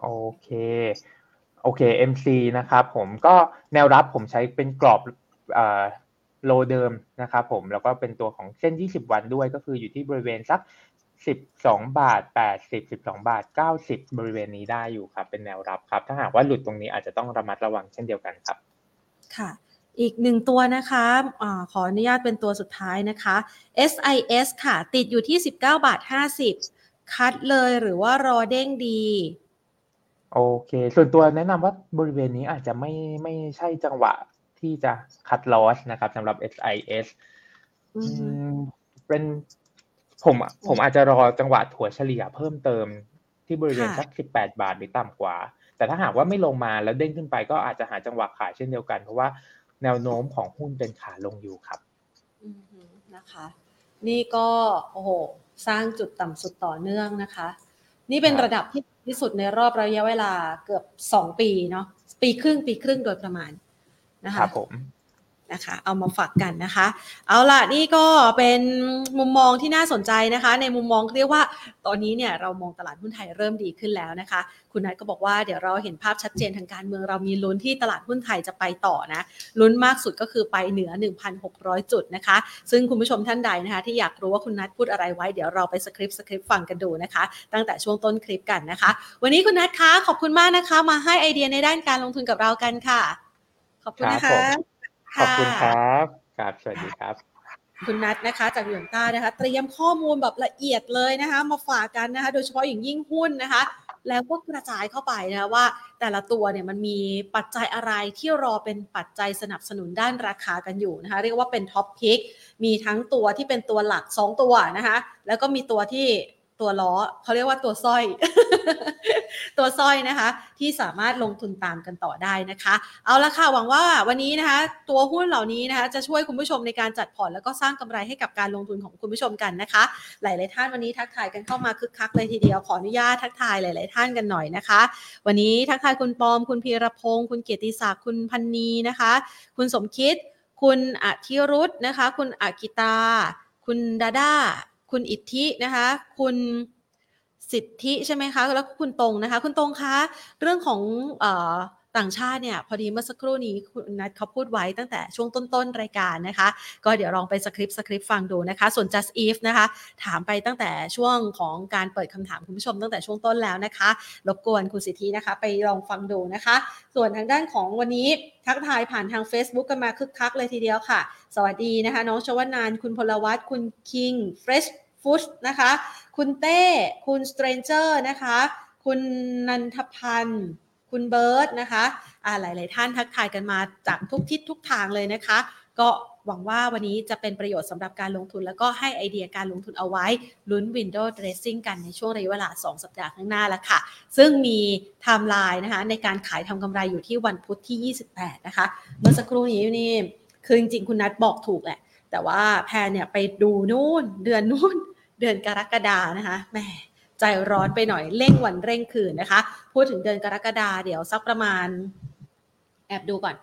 โอเคโอเค MC นะครับผมก็แนวรับผมใช้เป็นกรอบโลเดิมนะครับผมแล้วก็เป็นตัวของเส้น 20 วันด้วยก็คืออยู่ที่บริเวณสัก 12บาท80 12บาท90บริเวณนี้ได้อยู่ครับ เป็นแนวรับครับ ถ้าหากว่าหลุดตรงนี้อาจจะต้องระมัดระวังเช่นเดียวกันครับ ค่ะ อีกหนึ่งตัวนะคะอะขออนุญาตเป็นตัวสุดท้ายนะคะ SIS ค่ะ ติดอยู่ที่19บาท50คัดเลยหรือว่ารอเด้งดีโอเค ส่วนตัวแนะนำว่าบริเวณนี้อาจจะไม่ไม่ใช่จังหวะที่จะคัดลอสนะครับสำหรับ SIS เป็น ผมผมอาจจะรอจังหวะถัวเฉลี่ยเพิ่มเติมที่บริเวณสักสิบแปดบาทหรือต่ำกว่า แต่ถ้าหากว่าไม่ลงมาแล้วเด้งขึ้นไปก็อาจจะหาจังหวะขายเช่นเดียวกัน เพราะว่าแนวโน้มของหุ้นเป็นขาลงอยู่ครับนะคะ นี่ก็โอ้โหสร้างจุดต่ำสุดต่อเนื่องนะคะ นี่เป็นระดับที่ที่สุดในรอบระยะเวลาเกือบสองปีเนาะปีครึ่งปีครึ่งโดยประมาณนะคะครับผม นะคะ เอามาฝากกันนะคะ เอาล่ะนี่ก็เป็นมุมมองที่น่าสนใจนะคะ ในมุมมองเรียกว่าตอนนี้เนี่ยเรามองตลาดหุ้นไทยเริ่มดีขึ้นแล้วนะคะ คุณนัทก็บอกว่าเดี๋ยวเราเห็นภาพชัดเจนทางการเมืองเรามีลุ้นที่ตลาดหุ้นไทยจะไปต่อนะลุ้นมากสุดก็คือไปเหนือ 1,600 จุดนะคะ ซึ่งคุณผู้ชมท่านใดนะคะที่อยากรู้ว่าคุณนัทพูดอะไรไว้เดี๋ยวเราไปสคริปต์สคริปต์ฟังกันดูนะคะ ตั้งแต่ช่วงต้นคลิปกันนะคะ วันนี้คุณนัทคะขอบคุณมากนะคะ มาให้ไอเดียในด้านการลงทุนกับเรากันค่ะ ขอบคุณนะคะ ขอบคุณครับครับสวัสดีครับ คุณนัทนะคะ จากเหลืองต้านะคะ เตรียมข้อมูลแบบละเอียดเลยนะคะ มาฝากกันนะคะ โดยเฉพาะอย่างยิ่งหุ้นนะคะ แล้วก็กระจายเข้าไปนะคะว่า แต่ละตัวเนี่ยมันมีปัจจัยอะไรที่รอเป็นปัจจัยสนับสนุนด้านราคากันอยู่นะคะ เรียกว่าเป็นท็อปพิกมีทั้งตัวที่เป็นตัวหลัก 2 ตัวนะคะ แล้วก็มีตัวที่ ตัวล้อเขาเรียกว่าตัวสร้อย ตัวสร้อยนะคะ ที่สามารถลงทุนตามกันต่อได้นะคะ เอาละค่ะหวังว่าวันนี้นะคะ ตัวหุ้นเหล่านี้นะคะ จะช่วยคุณผู้ชมในการจัดพอร์ตแล้วก็สร้างกำไรให้กับการลงทุนของคุณผู้ชมกันนะคะ หลาย ๆ ท่านวันนี้ทักทายกันเข้ามาคึกคักเลยทีเดียวขออนุญาตทักทายหลาย ๆ ท่านกันหน่อยนะคะ วันนี้ทักทายคุณปอม คุณพีรพงศ์คุณเกียรติศักดิ์คุณพันนีนะคะ คุณสมคิด คุณอธิรุธนะคะ คุณอากิตา คุณดาดา คุณอิทธินะคะ คุณสิทธิใช่ไหมคะแล้วคุณตรงนะคะ คุณตรงคะเรื่องของอต่างชาติเนี่ย พอดีเมื่อสักครู่นี้คุณนัทเขาพูดไว้ตั้งแต่ช่วงต้นๆ รายการนะคะ ก็เดี๋ยวลองไปสคริปต์สคริปต์ฟังดูนะคะ ส่วน just if นะคะ ถามไปตั้งแต่ช่วงของการเปิดคำถามคุณผู้ชมตั้งแต่ช่วงต้นแล้วนะคะรบกวนคุณสิทธินะคะ ไปลองฟังดูนะคะ ส่วนทางด้านของวันนี้ทักทายผ่านทาง Facebook กันมาคึกคักเลยทีเดียวค่ะ สวัสดีนะคะ น้องชวนาน คุณพลวัตคุณคิงเฟรช ฟุตนะคะ คุณเต้ คุณสเตรนเจอร์นะคะ คุณนันทพันธ์คุณเบิร์ตนะคะอ่าหลาย ๆ ท่านทักทายกันมาจากทุกทิศทุกทางเลยนะคะ ก็หวังว่าวันนี้จะเป็นประโยชน์สำหรับการลงทุน แล้วก็ให้ไอเดียการลงทุนเอาไว้ลุ้น Window Dressing กันในช่วงระยะเวลา 2 สัปดาห์ข้างหน้าแล้วค่ะ ซึ่งมีไทม์ไลน์นะคะในการขายทำกำไรอยู่ที่วันพุธที่ 28 นะคะ เมื่อสักครู่นี้นี่คือจริงๆ คุณนัทบอกถูกแหละ แต่ว่าแพนเนี่ยไปดูนู่นเดือนนู่นเดือนกรกฎานะคะแหมใจร้อนไปหน่อยเร่งวันเร่งคืนนะคะ พูดถึงเดือนกรกฎาเดี๋ยวสักประมาณ แอบดูก่อน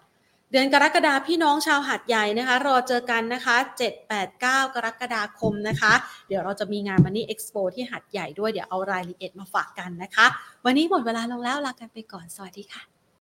เดือนกรกฎาพี่น้องชาวหัดใหญ่นะคะ รอเจอกันนะคะ 7 8 9 กรกฎาคมนะคะ เดี๋ยวเราจะมีงานมันนี่เอ็กซ์โปที่หัดใหญ่ด้วยเดี๋ยวเอารายละเอียดมาฝากกันนะคะ วันนี้หมดเวลาลงแล้วลากันไปก่อนสวัสดีค่ะ